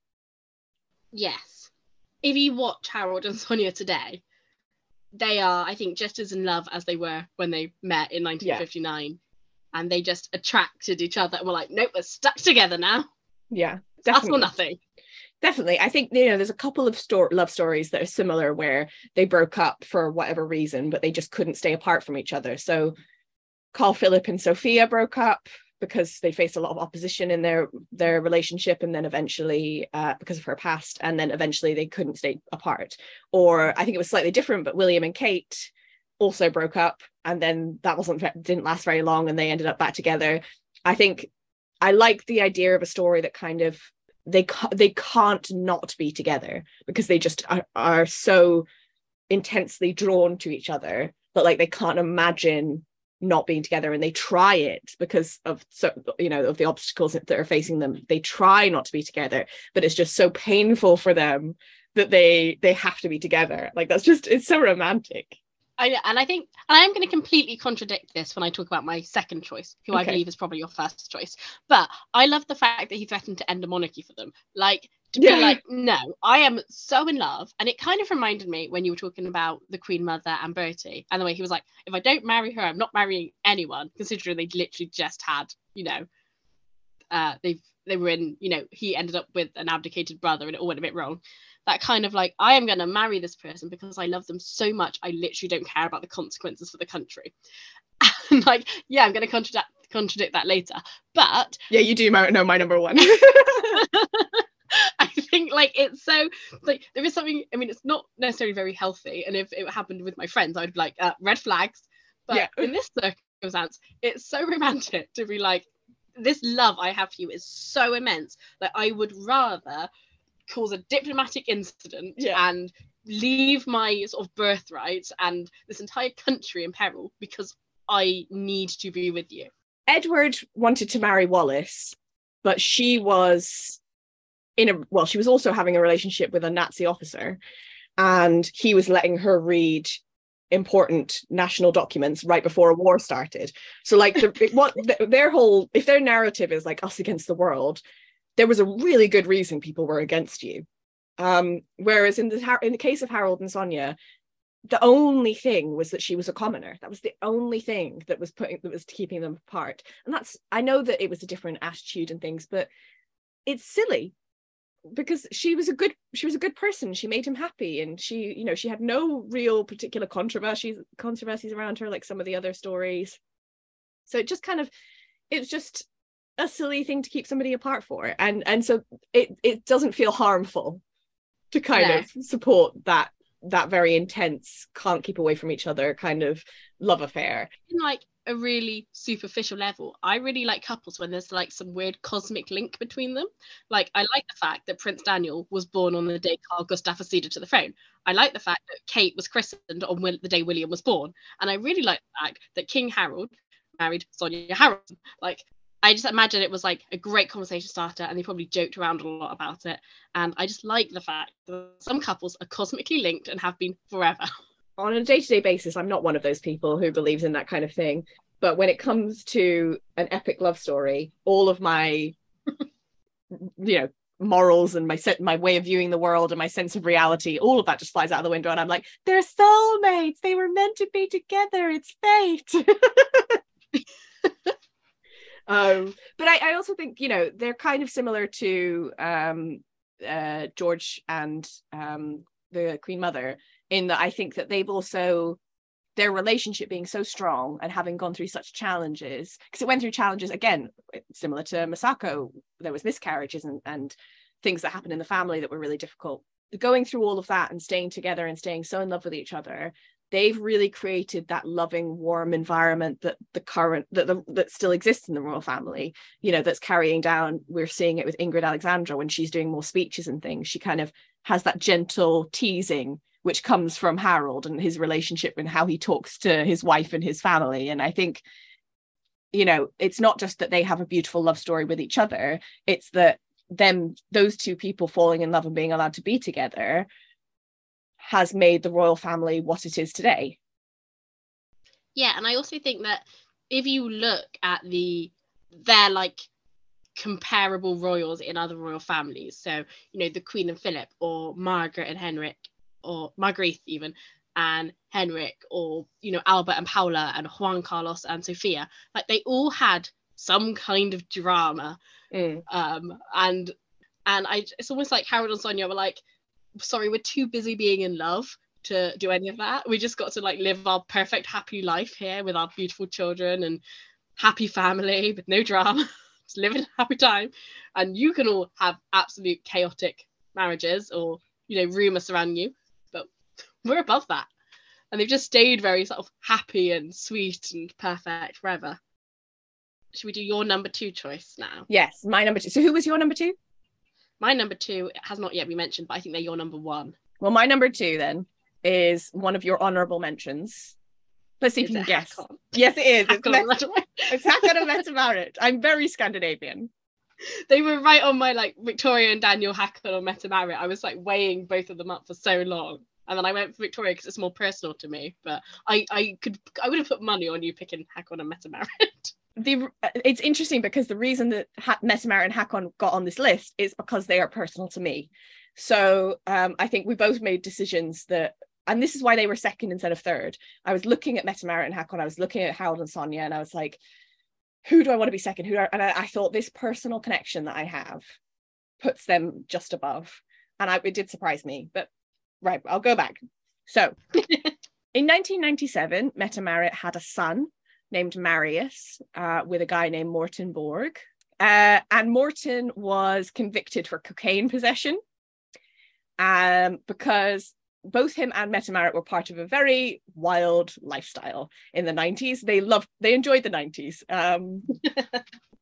Yes. If you watch Harold and Sonia today, they are, I think, just as in love as they were when they met in 1959. Yeah. And they just attracted each other and were like, nope, we're stuck together now. Yeah, definitely. Us or nothing. Definitely. I think, you know, there's a couple of sto- love stories that are similar where they broke up for whatever reason, but they just couldn't stay apart from each other. So Carl Philip and Sophia broke up because they faced a lot of opposition in their their relationship and then eventually uh, because of her past and then eventually they couldn't stay apart. Or i think it was slightly different but william and kate also broke up and then that wasn't didn't last very long and they ended up back together. I think i like the idea of a story that kind of they they can't not be together because they just are, are so intensely drawn to each other but like they can't imagine not being together and they try it because of so you know of the obstacles that are facing them they try not to be together but it's just so painful for them that they they have to be together like that's just it's so romantic I, and I think and I'm going to completely contradict this when I talk about my second choice, who okay. I believe is probably your first choice. But I love the fact that he threatened to end a monarchy for them. Like to yeah. be like, no, I am so in love. And it kind of reminded me when you were talking about the Queen Mother and Bertie, and the way he was like, if I don't marry her, I'm not marrying anyone, considering they'd literally just had, you know, uh, they've they were in, you know, he ended up with an abdicated brother and it all went a bit wrong. That kind of like, I am going to marry this person because I love them so much. I literally don't care about the consequences for the country. And like, yeah, I'm going to contradict contradict that later. But yeah, you do know my number one. I think like it's so like there is something. I mean, it's not necessarily very healthy. And if it happened with my friends, I'd be like uh, red flags. But yeah. in this circumstance, it's so romantic to be like, this love I have for you is so immense that I would rather cause a diplomatic incident yeah. and leave my sort of birthright and this entire country in peril because I need to be with you. Edward wanted to marry Wallis, but she was in a well, she was also having a relationship with a Nazi officer, and he was letting her read important national documents right before a war started. So, like, the, what their whole if their narrative is like us against the world, there was a really good reason people were against you. Um, whereas in the in the case of Harold and Sonia, the only thing was that she was a commoner. That was the only thing that was putting that was keeping them apart. And that's I know that it was a different attitude and things, but it's silly because she was a good she was a good person. She made him happy, and she you know she had no real particular controversies controversies around her like some of the other stories. So it just kind of it's just a silly thing to keep somebody apart for, and and so it it doesn't feel harmful to kind yeah. of support that that very intense can't keep away from each other kind of love affair in like a really superficial level. I really like couples when there's like some weird cosmic link between them. Like i like the fact that prince daniel was born on the day carl gustaf acceded to the throne. I like the fact that kate was christened on the day william was born. And i really like the fact that king harold married sonia haraldsen like I just imagine it was like a great conversation starter and they probably joked around a lot about it. And I just like the fact that some couples are cosmically linked and have been forever. On a day to day basis, I'm not one of those people who believes in that kind of thing. But when it comes to an epic love story, all of my, you know, morals and my set my way of viewing the world and my sense of reality all of that just flies out the window and i'm like they're soulmates. They were meant to be together. It's fate. Um, but I, I also think you know they're kind of similar to um, uh, George and um, the Queen Mother in that I think that they've also their relationship being so strong and having gone through such challenges because it went through challenges again similar to Masako there was miscarriages and, and things that happened in the family that were really difficult. Going through all of that and staying together and staying so in love with each other they've really created that loving warm environment that the current that the, that still exists in the royal family you know that's carrying down. We're seeing it with ingrid alexandra when she's doing more speeches and things. She kind of has that gentle teasing which comes from harold and his relationship and how he talks to his wife and his family and i think you know it's not just that they have a beautiful love story with each other it's that them those two people falling in love and being allowed to be together has made the royal family what it is today. Yeah, and I also think that if you look at the they're like comparable royals in other royal families, so you know the Queen and Philip, or Margaret and Henrik, or Margarethe even, and Henrik, or you know Albert and Paula, and Juan Carlos and Sofia, like they all had some kind of drama, mm. um, and and I it's almost like Harold and Sonia were like sorry, we're too busy being in love to do any of that. We just got to like live our perfect happy life here with our beautiful children and happy family with no drama, just living a happy time. And you can all have absolute chaotic marriages or you know rumors surrounding you, we're above that. And they've just stayed very sort of happy and sweet and perfect forever. Should we do your number two choice now? Yes, my number two. So who was your number two? My number two has not yet been mentioned, but I think they're your number one. Well, my number two then is one of your honourable mentions. Let's see if you can guess. Haakon. Yes, it is. Haakon it's, Met- it's and Mette-Marit. I'm very Scandinavian. They were right on my like Victoria and Daniel Haakon or Mette-Marit. I was like weighing both of them up for so long. And then I went for Victoria because it's more personal to me. But I, I could I would have put money on you picking Haakon and Mette-Marit. the it's interesting because the reason that ha- Mette-Marit and Haakon got on this list is because they are personal to me. So um, I think we both made decisions that, and this is why they were second instead of third. I was looking at Mette-Marit and Haakon, I was looking at Harold and Sonia, and I was like, who do I want to be second? Who? And I, I, thought this personal connection that I have puts them just above, and I, it did surprise me. But right, I'll go back. So. In 1997, Mette-Marit had a son named Marius uh, with a guy named Morten Borg. Uh, and Morten was convicted for cocaine possession um, because both him and Mette-Marit were part of a very wild lifestyle in the 90s. They loved, they enjoyed the 90s. Um,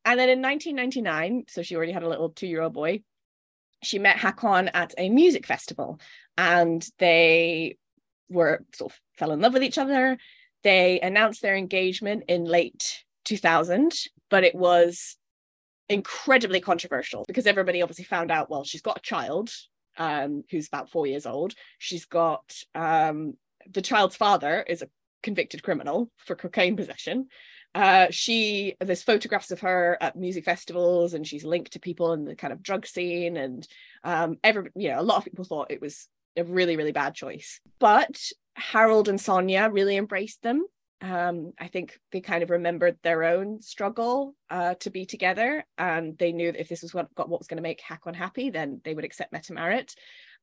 and then in 1999, so she already had a little two year old boy, she met Haakon at a music festival and they were sort of fell in love with each other. They announced their engagement in late 2000, but it was incredibly controversial because everybody obviously found out well, she's got a child um, who's about four years old. She's got um, the child's father is a convicted criminal for cocaine possession. uh, she there's photographs of her at music festivals and she's linked to people in the kind of drug scene and um every you know a lot of people thought it was a really really bad choice but harold and sonia really embraced them um, I think they kind of remembered their own struggle uh, to be together, and they knew that if this was what got what was going to make Haakon happy, then they would accept Mette Marit.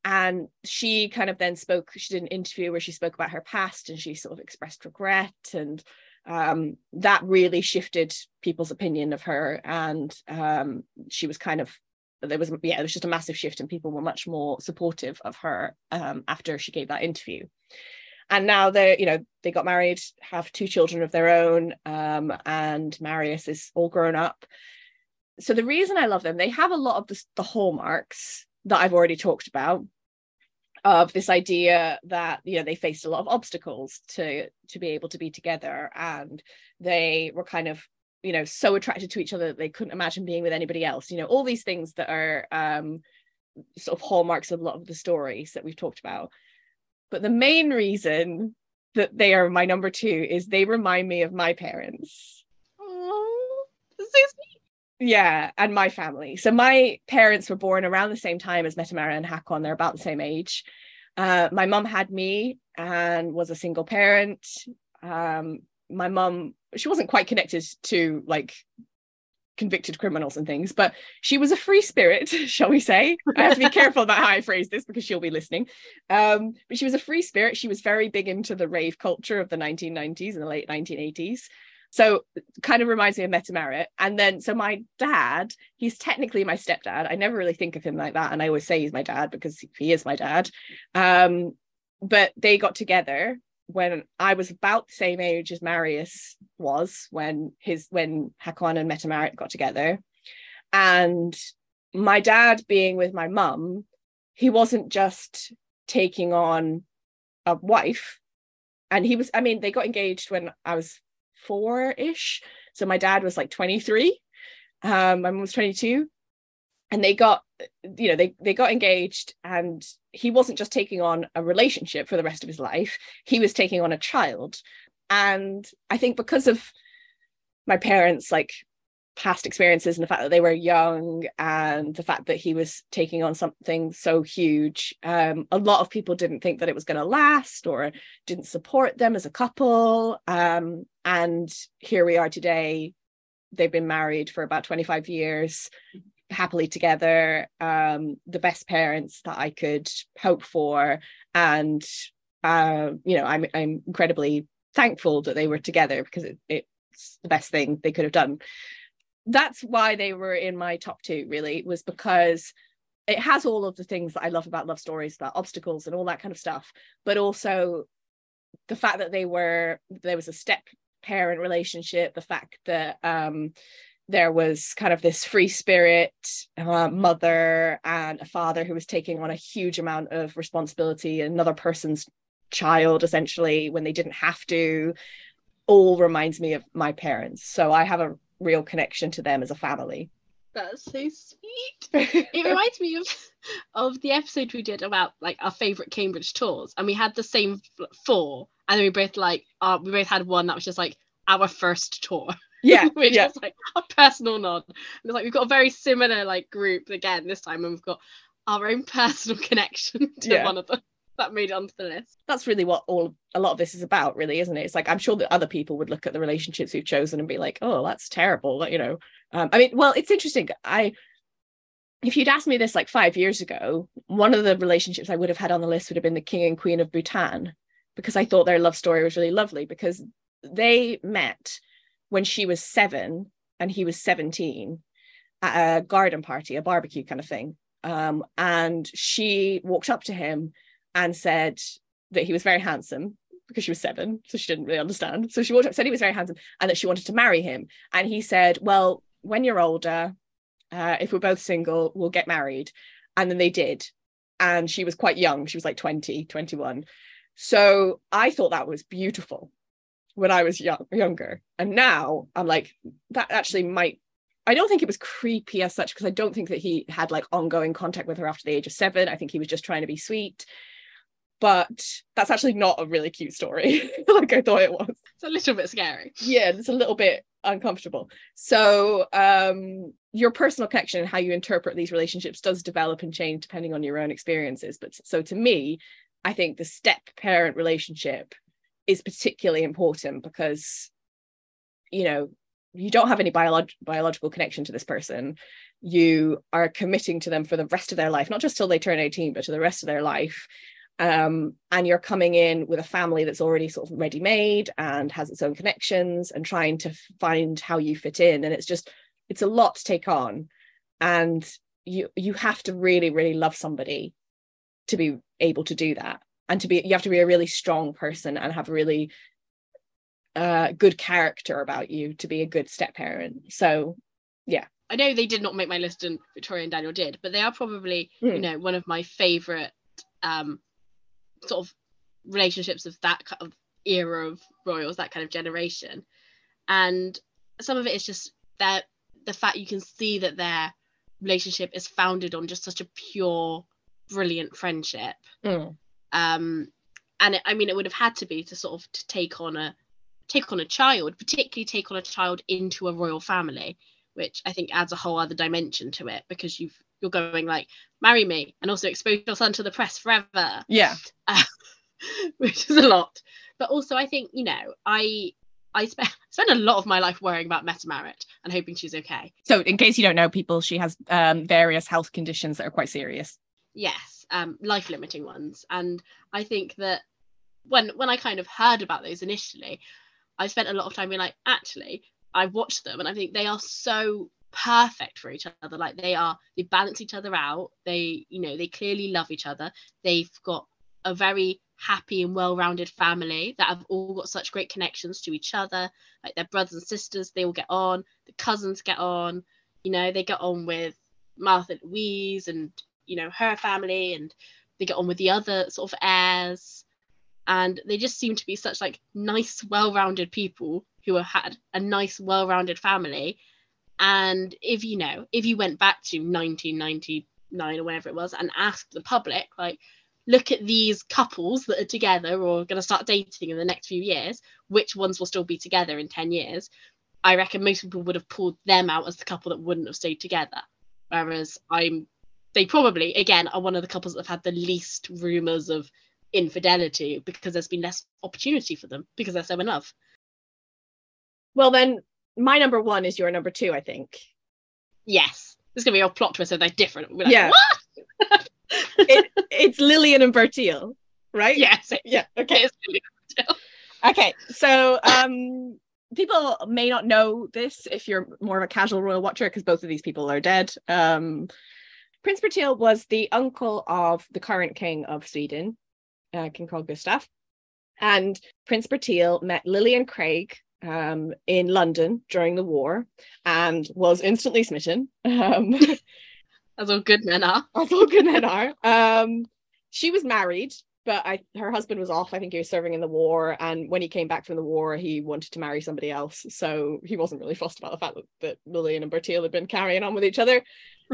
And she kind of then spoke. She did an interview where she spoke about her past, and she sort of expressed regret, and um, that really shifted people's opinion of her. And um, she was kind of there was yeah, there was just a massive shift, and people were much more supportive of her um, after she gave that interview. And now they're you know they got married have two children of their own um, and marius is all grown up. So the reason i love them they have a lot of the, the hallmarks that i've already talked about of this idea that you know they faced a lot of obstacles to to be able to be together. And they were kind of you know so attracted to each other that they couldn't imagine being with anybody else you know all these things that are um sort of hallmarks of a lot of the stories that we've talked about but the main reason that they are my number two is they remind me of my parents. Oh, so sweet. Yeah, and my family. So my parents were born around the same time as Mette Marit and Haakon. They're about the same age. Uh, my mum had me and was a single parent. Um, my mum, she wasn't quite connected to like convicted criminals and things, but she was a free spirit, shall we say? I have to be careful about how I phrase this because she'll be listening. Um, but she was a free spirit. She was very big into the rave culture of the 1990s and the late 1980s. So kind of reminds me of Marit. And then so my dad, he's technically my stepdad. I never really think of him like that. And I always say he's my dad because he is my dad. Um, but they got together when I was about the same age as Marius was when his when Haakon and Mette Marit got together. And my dad being with my mum, he wasn't just taking on a wife. And he was, I mean, they got engaged when I was four-ish. So my dad was like 23. Um, my mum was 22 and they got you know they they got engaged and he wasn't just taking on a relationship for the rest of his life. He was taking on a child. And i think because of my parents like past experiences and the fact that they were young and the fact that he was taking on something so huge um, a lot of people didn't think that it was going to last or didn't support them as a couple. Um, and here we are today. They've been married for about 25 years happily together um the best parents that i could hope for. And uh you know i'm i'm incredibly thankful that they were together because it, it's the best thing they could have done. That's why they were in my top two really was because it has all of the things that i love about love stories about obstacles and all that kind of stuff but also the fact that they were there was a step parent relationship the fact that um there was kind of this free spirit uh, mother and a father who was taking on a huge amount of responsibility another person's child essentially when they didn't have to all reminds me of my parents. So i have a real connection to them as a family. That's so sweet. It reminds me of of the episode we did about like our favorite cambridge tours and we had the same four and then we both like uh, we both had one that was just like our first tour yeah which yeah. was like a personal nod. And it's like we've got a very similar like group again this time and we've got our own personal connection to Yeah. one of them that made it onto the list. That's really what all a lot of this is about really isn't it? It's like i'm sure that other people would look at the relationships we've chosen and be like oh that's terrible like, you know um, i mean well it's interesting. I if you'd asked me this like five years ago one of the relationships i would have had on the list would have been the king and queen of bhutan because i thought their love story was really lovely because they met when she was seven and he was 17 at a garden party a barbecue kind of thing um, and she walked up to him and said that he was very handsome because she was seven, so she didn't really understand. So she walked up, said he was very handsome, and that she wanted to marry him. And he said, "Well, when you're older, uh, if we're both single, we'll get married." And then they did, and she was quite young. She was like 20, 21. So I thought that was beautiful when I was young, younger, and now I'm like, that actually might. I don't think it was creepy as such because I don't think that he had like ongoing contact with her after the age of seven. I think he was just trying to be sweet but that's actually not a really cute story like I thought it was. It's a little bit scary. Yeah, it's a little bit uncomfortable. So um your personal connection and how you interpret these relationships does develop and change depending on your own experiences. But so to me, I think the step parent relationship is particularly important because you know you don't have any biolog- biological connection to this person. You are committing to them for the rest of their life not just till they turn 18 but to the rest of their life. Um, and you're coming in with a family that's already sort of ready made and has its own connections and trying to find how you fit in. And it's just it's a lot to take on. And you you have to really really love somebody to be able to do that and to be you have to be a really strong person and have a really uh good character about you to be a good step parent so yeah I know they did not make my list and Victoria and Daniel did, but they are probably, Mm. you know, one of my favorite um sort of relationships of that kind of era of royals, that kind of generation. And some of it is just that the fact you can see that their relationship is founded on just such a pure, brilliant friendship. Mm. Um and it, I mean it would have had to be to sort of to take on a take on a child, particularly take on a child into a royal family which I think adds a whole other dimension to it because you've you're going like marry me and also expose your son to the press forever, yeah which is a lot. But also I think you know I I spent spend a lot of my life worrying about Mette-Marit and hoping she's okay. so in case you don't know people she has um various health conditions that are quite serious Yes, um, life limiting ones, and I think that when when I kind of heard about those initially, I spent a lot of time being like, actually, I watched them and I think they are so perfect for each other. Like they are, they balance each other out. They, you know, they clearly love each other. They've got a very happy and well-rounded family that have all got such great connections to each other. Like their brothers and sisters, they all get on. The cousins get on. You know, they get on with Martha Louise and you know her family, and they get on with the other sort of heirs. And they just seem to be such like nice, well-rounded people who have had a nice, well-rounded family. And if you know, if you went back to 1999 or whenever it was and asked the public, like, look at these couples that are together or going to start dating in the next few years, which ones will still be together in 10 years? I reckon most people would have pulled them out as the couple that wouldn't have stayed together. Whereas I'm, they probably, again, are one of the couples that have had the least rumours of infidelity because there's been less opportunity for them because they're so in love. well then my number one is your number two i think Yes. There's gonna be a plot twist if they're different. Like, Yeah. What? it, it's lillian and bertil right yes. Yeah okay it is really Okay, so um, people may not know this if you're more of a casual royal watcher because both of these people are dead. Um, Prince Bertil was the uncle of the current king of Sweden, uh, King Carl Gustaf, and Prince Bertil met Lillian Craig um, in London during the war and was instantly smitten. Um, as all good men are. as all good men are. Um, she was married, but I her husband was off. I think he was serving in the war, and when he came back from the war, he wanted to marry somebody else. So he wasn't really fussed about the fact that, that Lillian and Bertil had been carrying on with each other.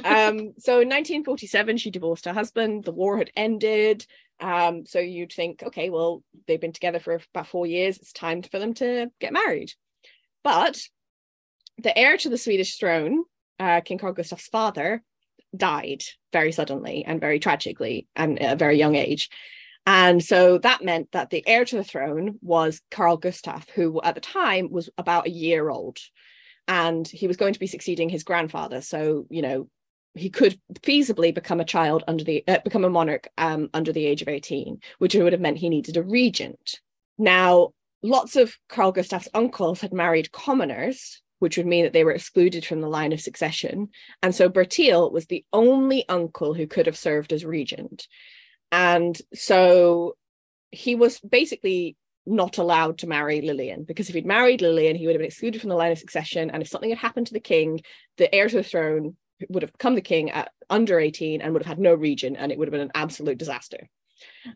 Um, so in 1947, she divorced her husband. The war had ended. Um, so you'd think, okay, well, they've been together for about four years. It's time for them to get married. But the heir to the Swedish throne, uh, King Carl Gustaf's father, died very suddenly and very tragically and at a very young age. And so that meant that the heir to the throne was Carl Gustaf, who at the time was about a year old. And he was going to be succeeding his grandfather. So, you know, he could feasibly become a child under the uh, become a monarch um, under the age of 18, which would have meant he needed a regent. Now, lots of Carl Gustaf's uncles had married commoners, which would mean that they were excluded from the line of succession. And so Bertil was the only uncle who could have served as regent. And so he was basically not allowed to marry Lillian because if he'd married Lillian, he would have been excluded from the line of succession. And if something had happened to the king, the heir to the throne would have become the king at under 18 and would have had no regent, and it would have been an absolute disaster.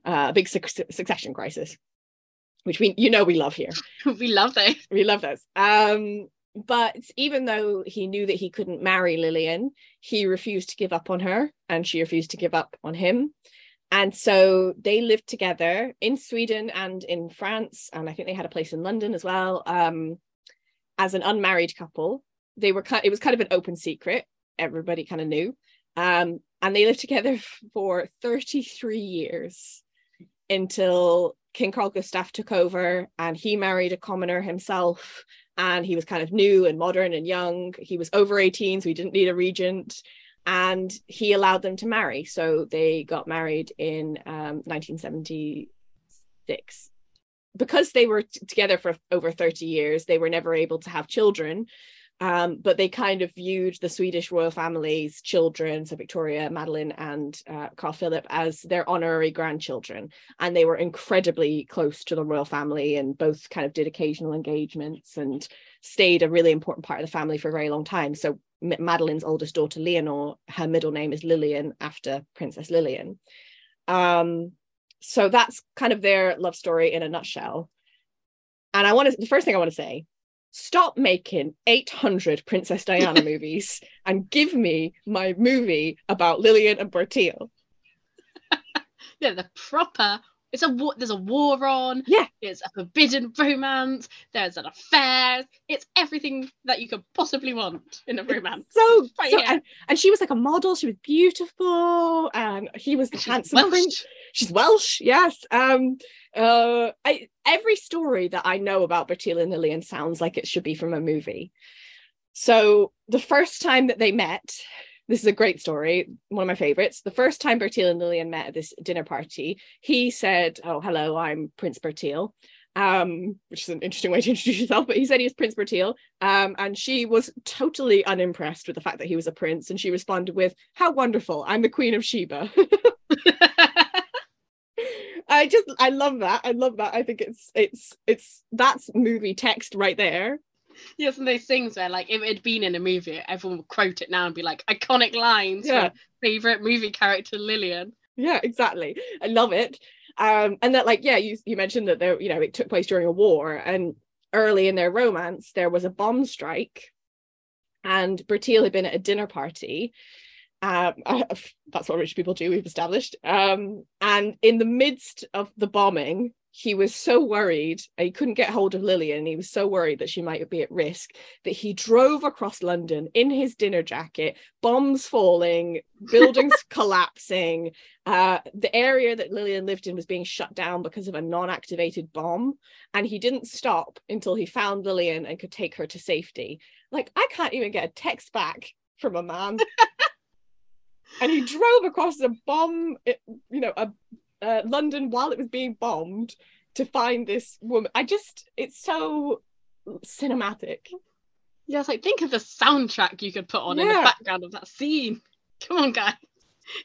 Uh, a big suc- succession crisis, which we you know we love here. we love those. We love those. Um, but even though he knew that he couldn't marry Lillian, he refused to give up on her, and she refused to give up on him. And so they lived together in Sweden and in France, and I think they had a place in London as well. Um, as an unmarried couple, they were. It was kind of an open secret. Everybody kind of knew, um, and they lived together for 33 years until King Carl Gustaf took over, and he married a commoner himself. And he was kind of new and modern and young. He was over 18, so he didn't need a regent and he allowed them to marry. So they got married in um, 1976. Because they were t- together for over 30 years, they were never able to have children. Um, but they kind of viewed the Swedish royal family's children, so Victoria, Madeleine, and uh, Carl Philip, as their honorary grandchildren. And they were incredibly close to the royal family and both kind of did occasional engagements and stayed a really important part of the family for a very long time. So Madeleine's oldest daughter, Leonor, her middle name is Lilian after Princess Lilian. Um, so that's kind of their love story in a nutshell. And I want to, the first thing I want to say, stop making 800 Princess Diana movies and give me my movie about Lilian and Bertil. yeah, the proper it's a war there's a war on. Yeah. It's a forbidden romance. There's an affair. It's everything that you could possibly want in a romance. so, right so and, and, she was like a model. She was beautiful. And he was the she's handsome welsh. prince. She's welsh yes. Um uh I, every story that i know about bertil and lilian sounds like it should be from a movie. So the first time that they met this is a great story, one of my favorites. The first time Bertil and Lilian met at this dinner party, he said, Oh, hello, I'm Prince Bertil. Um, which is an interesting way to introduce yourself, but he said he was Prince Bertil. Um, and she was totally unimpressed with the fact that he was a prince. And she responded with, How wonderful, I'm the Queen of Sheba. I just I love that. I love that. I think it's it's it's that's movie text right there yeah, some of those things where like if it had been in a movie, everyone would quote it now and be like iconic lines yeah. favorite movie character Lilian. Yeah, exactly. I love it. Um, and that like yeah, you you mentioned that there you know it took place during a war and early in their romance there was a bomb strike, and Bertil had been at a dinner party. Um, that's what rich people do. We've established. Um, and in the midst of the bombing, he was so worried he couldn't get hold of Lilian he was so worried that she might be at risk that he drove across London in his dinner jacket bombs falling buildings collapsing. Uh, the area that Lilian lived in was being shut down because of a non-activated bomb and he didn't stop until he found Lilian and could take her to safety. Like I can't even get a text back from a man. And he drove across a bomb you know a uh, London while it was being bombed to find this woman. I just, it's so cinematic. Yeah, it's like think of the soundtrack you could put on yeah. in the background of that scene. Come on, guys.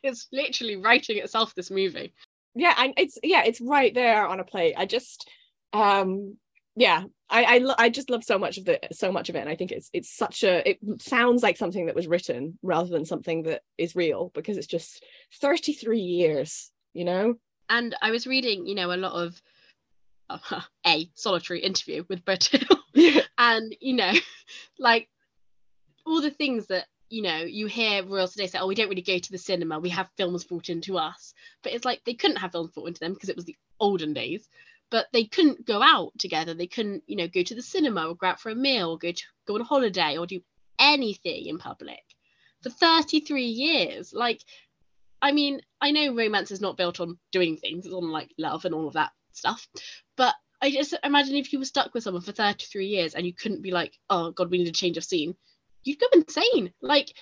It's literally writing itself, this movie. Yeah, and it's yeah, it's right there on a plate. I just um yeah, I I, lo- I just love so much of it, so much of it, and I think it's it's such a it sounds like something that was written rather than something that is real because it's just 33 years, you know and I was reading, you know, a lot of uh, a solitary interview with Bertil, and you know, like all the things that you know you hear royals today say, oh, we don't really go to the cinema, we have films brought into us, but it's like they couldn't have films brought into them because it was the olden days. But they couldn't go out together. They couldn't, you know, go to the cinema or go out for a meal or go to go on a holiday or do anything in public for 33 years. Like I mean, I know romance is not built on doing things, it's on like love and all of that stuff. But I just imagine if you were stuck with someone for 33 years and you couldn't be like, oh God, we need a change of scene, you'd go insane. Like,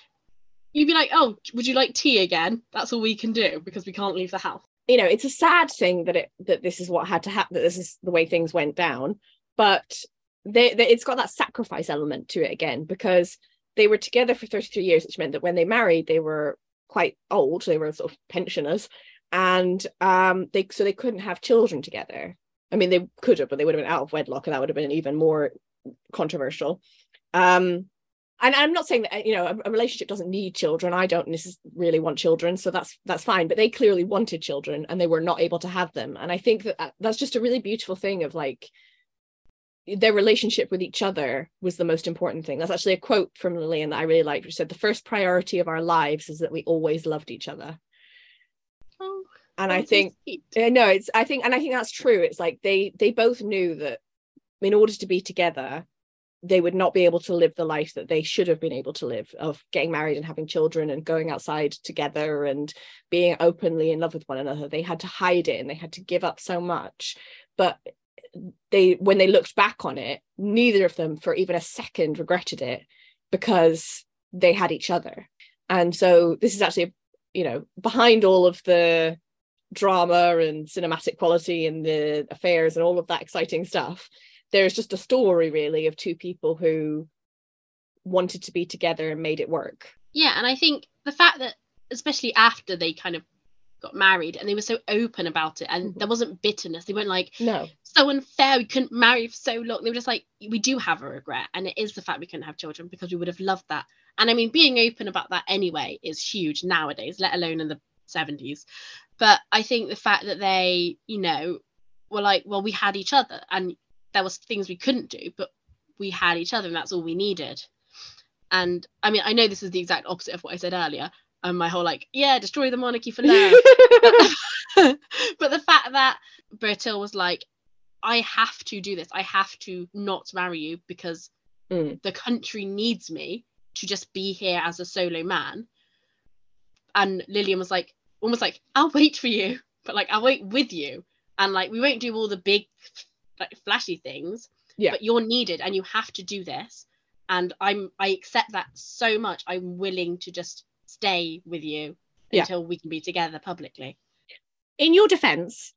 you'd be like, oh, would you like tea again? That's all we can do because we can't leave the house. You know, it's a sad thing that it that this is what had to happen, that this is the way things went down. But they, they, it's got that sacrifice element to it again because they were together for 33 years, which meant that when they married, they were quite old they were sort of pensioners and um they so they couldn't have children together i mean they could have but they would have been out of wedlock and that would have been even more controversial um and I'm not saying that you know a, a relationship doesn't need children. I don't really want children, so that's that's fine. But they clearly wanted children, and they were not able to have them. And I think that that's just a really beautiful thing of like their relationship with each other was the most important thing. That's actually a quote from Lilian that I really liked, which said, The first priority of our lives is that we always loved each other. Oh, and I think yeah, no, it's I think and I think that's true. It's like they they both knew that in order to be together, they would not be able to live the life that they should have been able to live of getting married and having children and going outside together and being openly in love with one another. They had to hide it and they had to give up so much. But they when they looked back on it, neither of them for even a second regretted it because they had each other. And so this is actually, you know, behind all of the drama and cinematic quality and the affairs and all of that exciting stuff there's just a story really of two people who wanted to be together and made it work Yeah, and I think the fact that especially after they kind of got married and they were so open about it and Mhm. there wasn't bitterness. They weren't like no so unfair, we couldn't marry for so long. They were just like, we do have a regret, and it is the fact we couldn't have children because we would have loved that. And I mean, being open about that anyway is huge nowadays, let alone in the 70s. But I think the fact that they, you know, were like, well, we had each other, and there was things we couldn't do, but we had each other, and that's all we needed. And I mean, I know this is the exact opposite of what I said earlier. And my whole like, yeah, destroy the monarchy for love. but the fact that Bertil was like, I have to do this. I have to not marry you because Mm. the country needs me to just be here as a solo man. And Lilian was like, almost like, I'll wait for you, but like, I'll wait with you. And like, we won't do all the big, like, flashy things. Yeah. But you're needed and you have to do this. And I'm, I accept that so much. I'm willing to just stay with you Yeah. until we can be together publicly. in your defense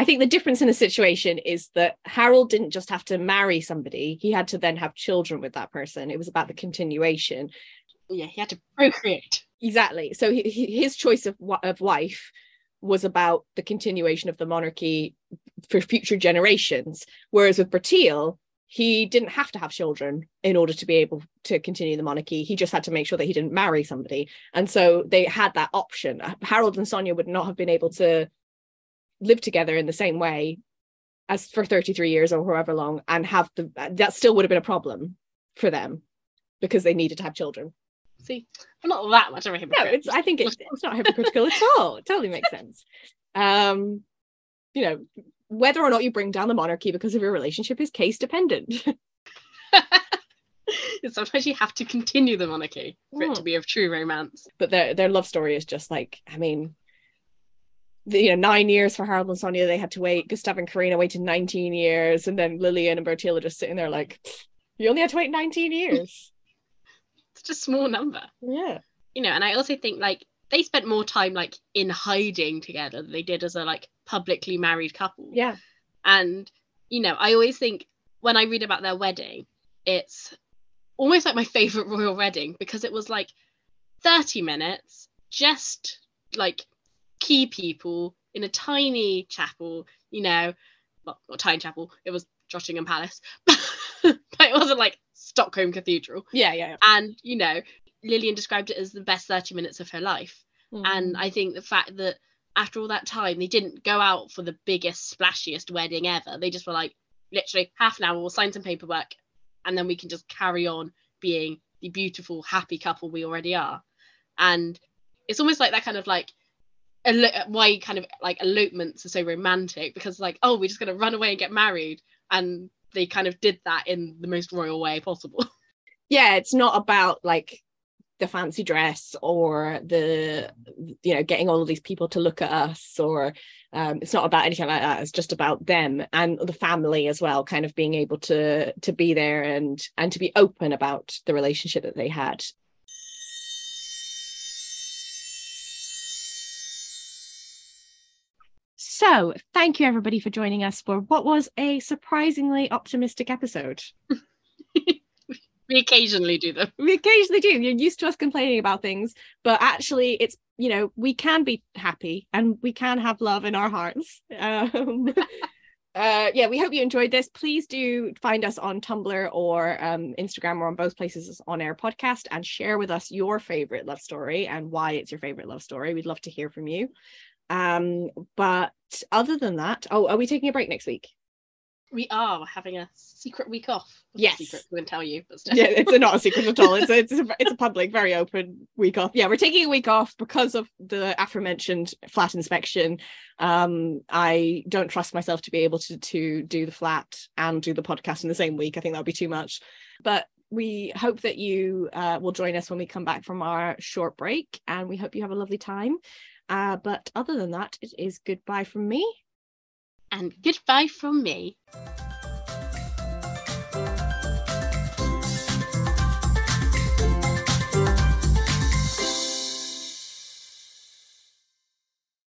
i think the difference in the situation is that harald didn't just have to marry somebody he had to then have children with that person it was about the continuation Yeah, he had to procreate. exactly so he, his choice of of wife was about the continuation of the monarchy for future generations whereas with Bertil he didn't have to have children in order to be able to continue the monarchy. He just had to make sure that he didn't marry somebody. And so they had that option. Harald and Sonja would not have been able to live together in the same way as for 33 years or however long and have the that still would have been a problem for them because they needed to have children. See, I'm not that much of a no hypocrite. it's i think it's, it's not hypocritical at all. It totally makes sense. Um you know whether or not you bring down the monarchy because of your relationship is case dependent Sometimes you have to continue the monarchy for it to Mm. be of true romance. but their their love story is just like i mean the, you know nine years for harald and sonja they had to wait gustav and carina waited 19 years and then lilian and bertil are just sitting there like you only had to wait 19 years It's just a small number, yeah you know. And I also think like they spent more time like in hiding together than they did as a like publicly married couple. yeah And you know, I always think when I read about their wedding, it's almost like my favorite royal wedding because it was like 30 minutes, just like key people in a tiny chapel, you know, well, not tiny chapel, it was Drottningholm Palace, but it wasn't like Stockholm Cathedral. yeah yeah, And, you know, Lilian described it as the best 30 minutes of her life. yeah. And I think the fact that after all that time, they didn't go out for the biggest, splashiest wedding ever. They just were like, literally half an hour, we'll sign some paperwork, and then we can just carry on being the beautiful, happy couple we already are. And it's almost like that kind of like elo- why kind of like elopements are so romantic because like oh we're just gonna run away and get married and they kind of did that in the most royal way possible. yeah it's not about like the fancy dress or the you know getting all of these people to look at us or um, it's not about anything like that. It's just about them and the family as well kind of being able to to be there and and to be open about the relationship that they had. So thank you everybody for joining us for what was a surprisingly optimistic episode we occasionally do them. we occasionally do. You're used to us complaining about things but actually it's you know we can be happy and we can have love in our hearts. Um uh yeah we hope you enjoyed this. Please do find us on tumblr or um instagram. Or on both places On Heir podcast and share with us your favorite love story and why it's your favorite love story. We'd love to hear from you. Um but other than that oh are we taking a break next week We are having a secret week off. Well, Yes. Secret, we wouldn't tell you, yeah, it's not a secret at all. It's a, it's a it's a public, very open week off. Yeah, we're taking a week off because of the aforementioned flat inspection. Um, I don't trust myself to be able to to do the flat and do the podcast in the same week. I think that would be too much. But we hope that you uh, will join us when we come back from our short break, and we hope you have a lovely time. Uh, but other than that, it is goodbye from me and goodbye from me.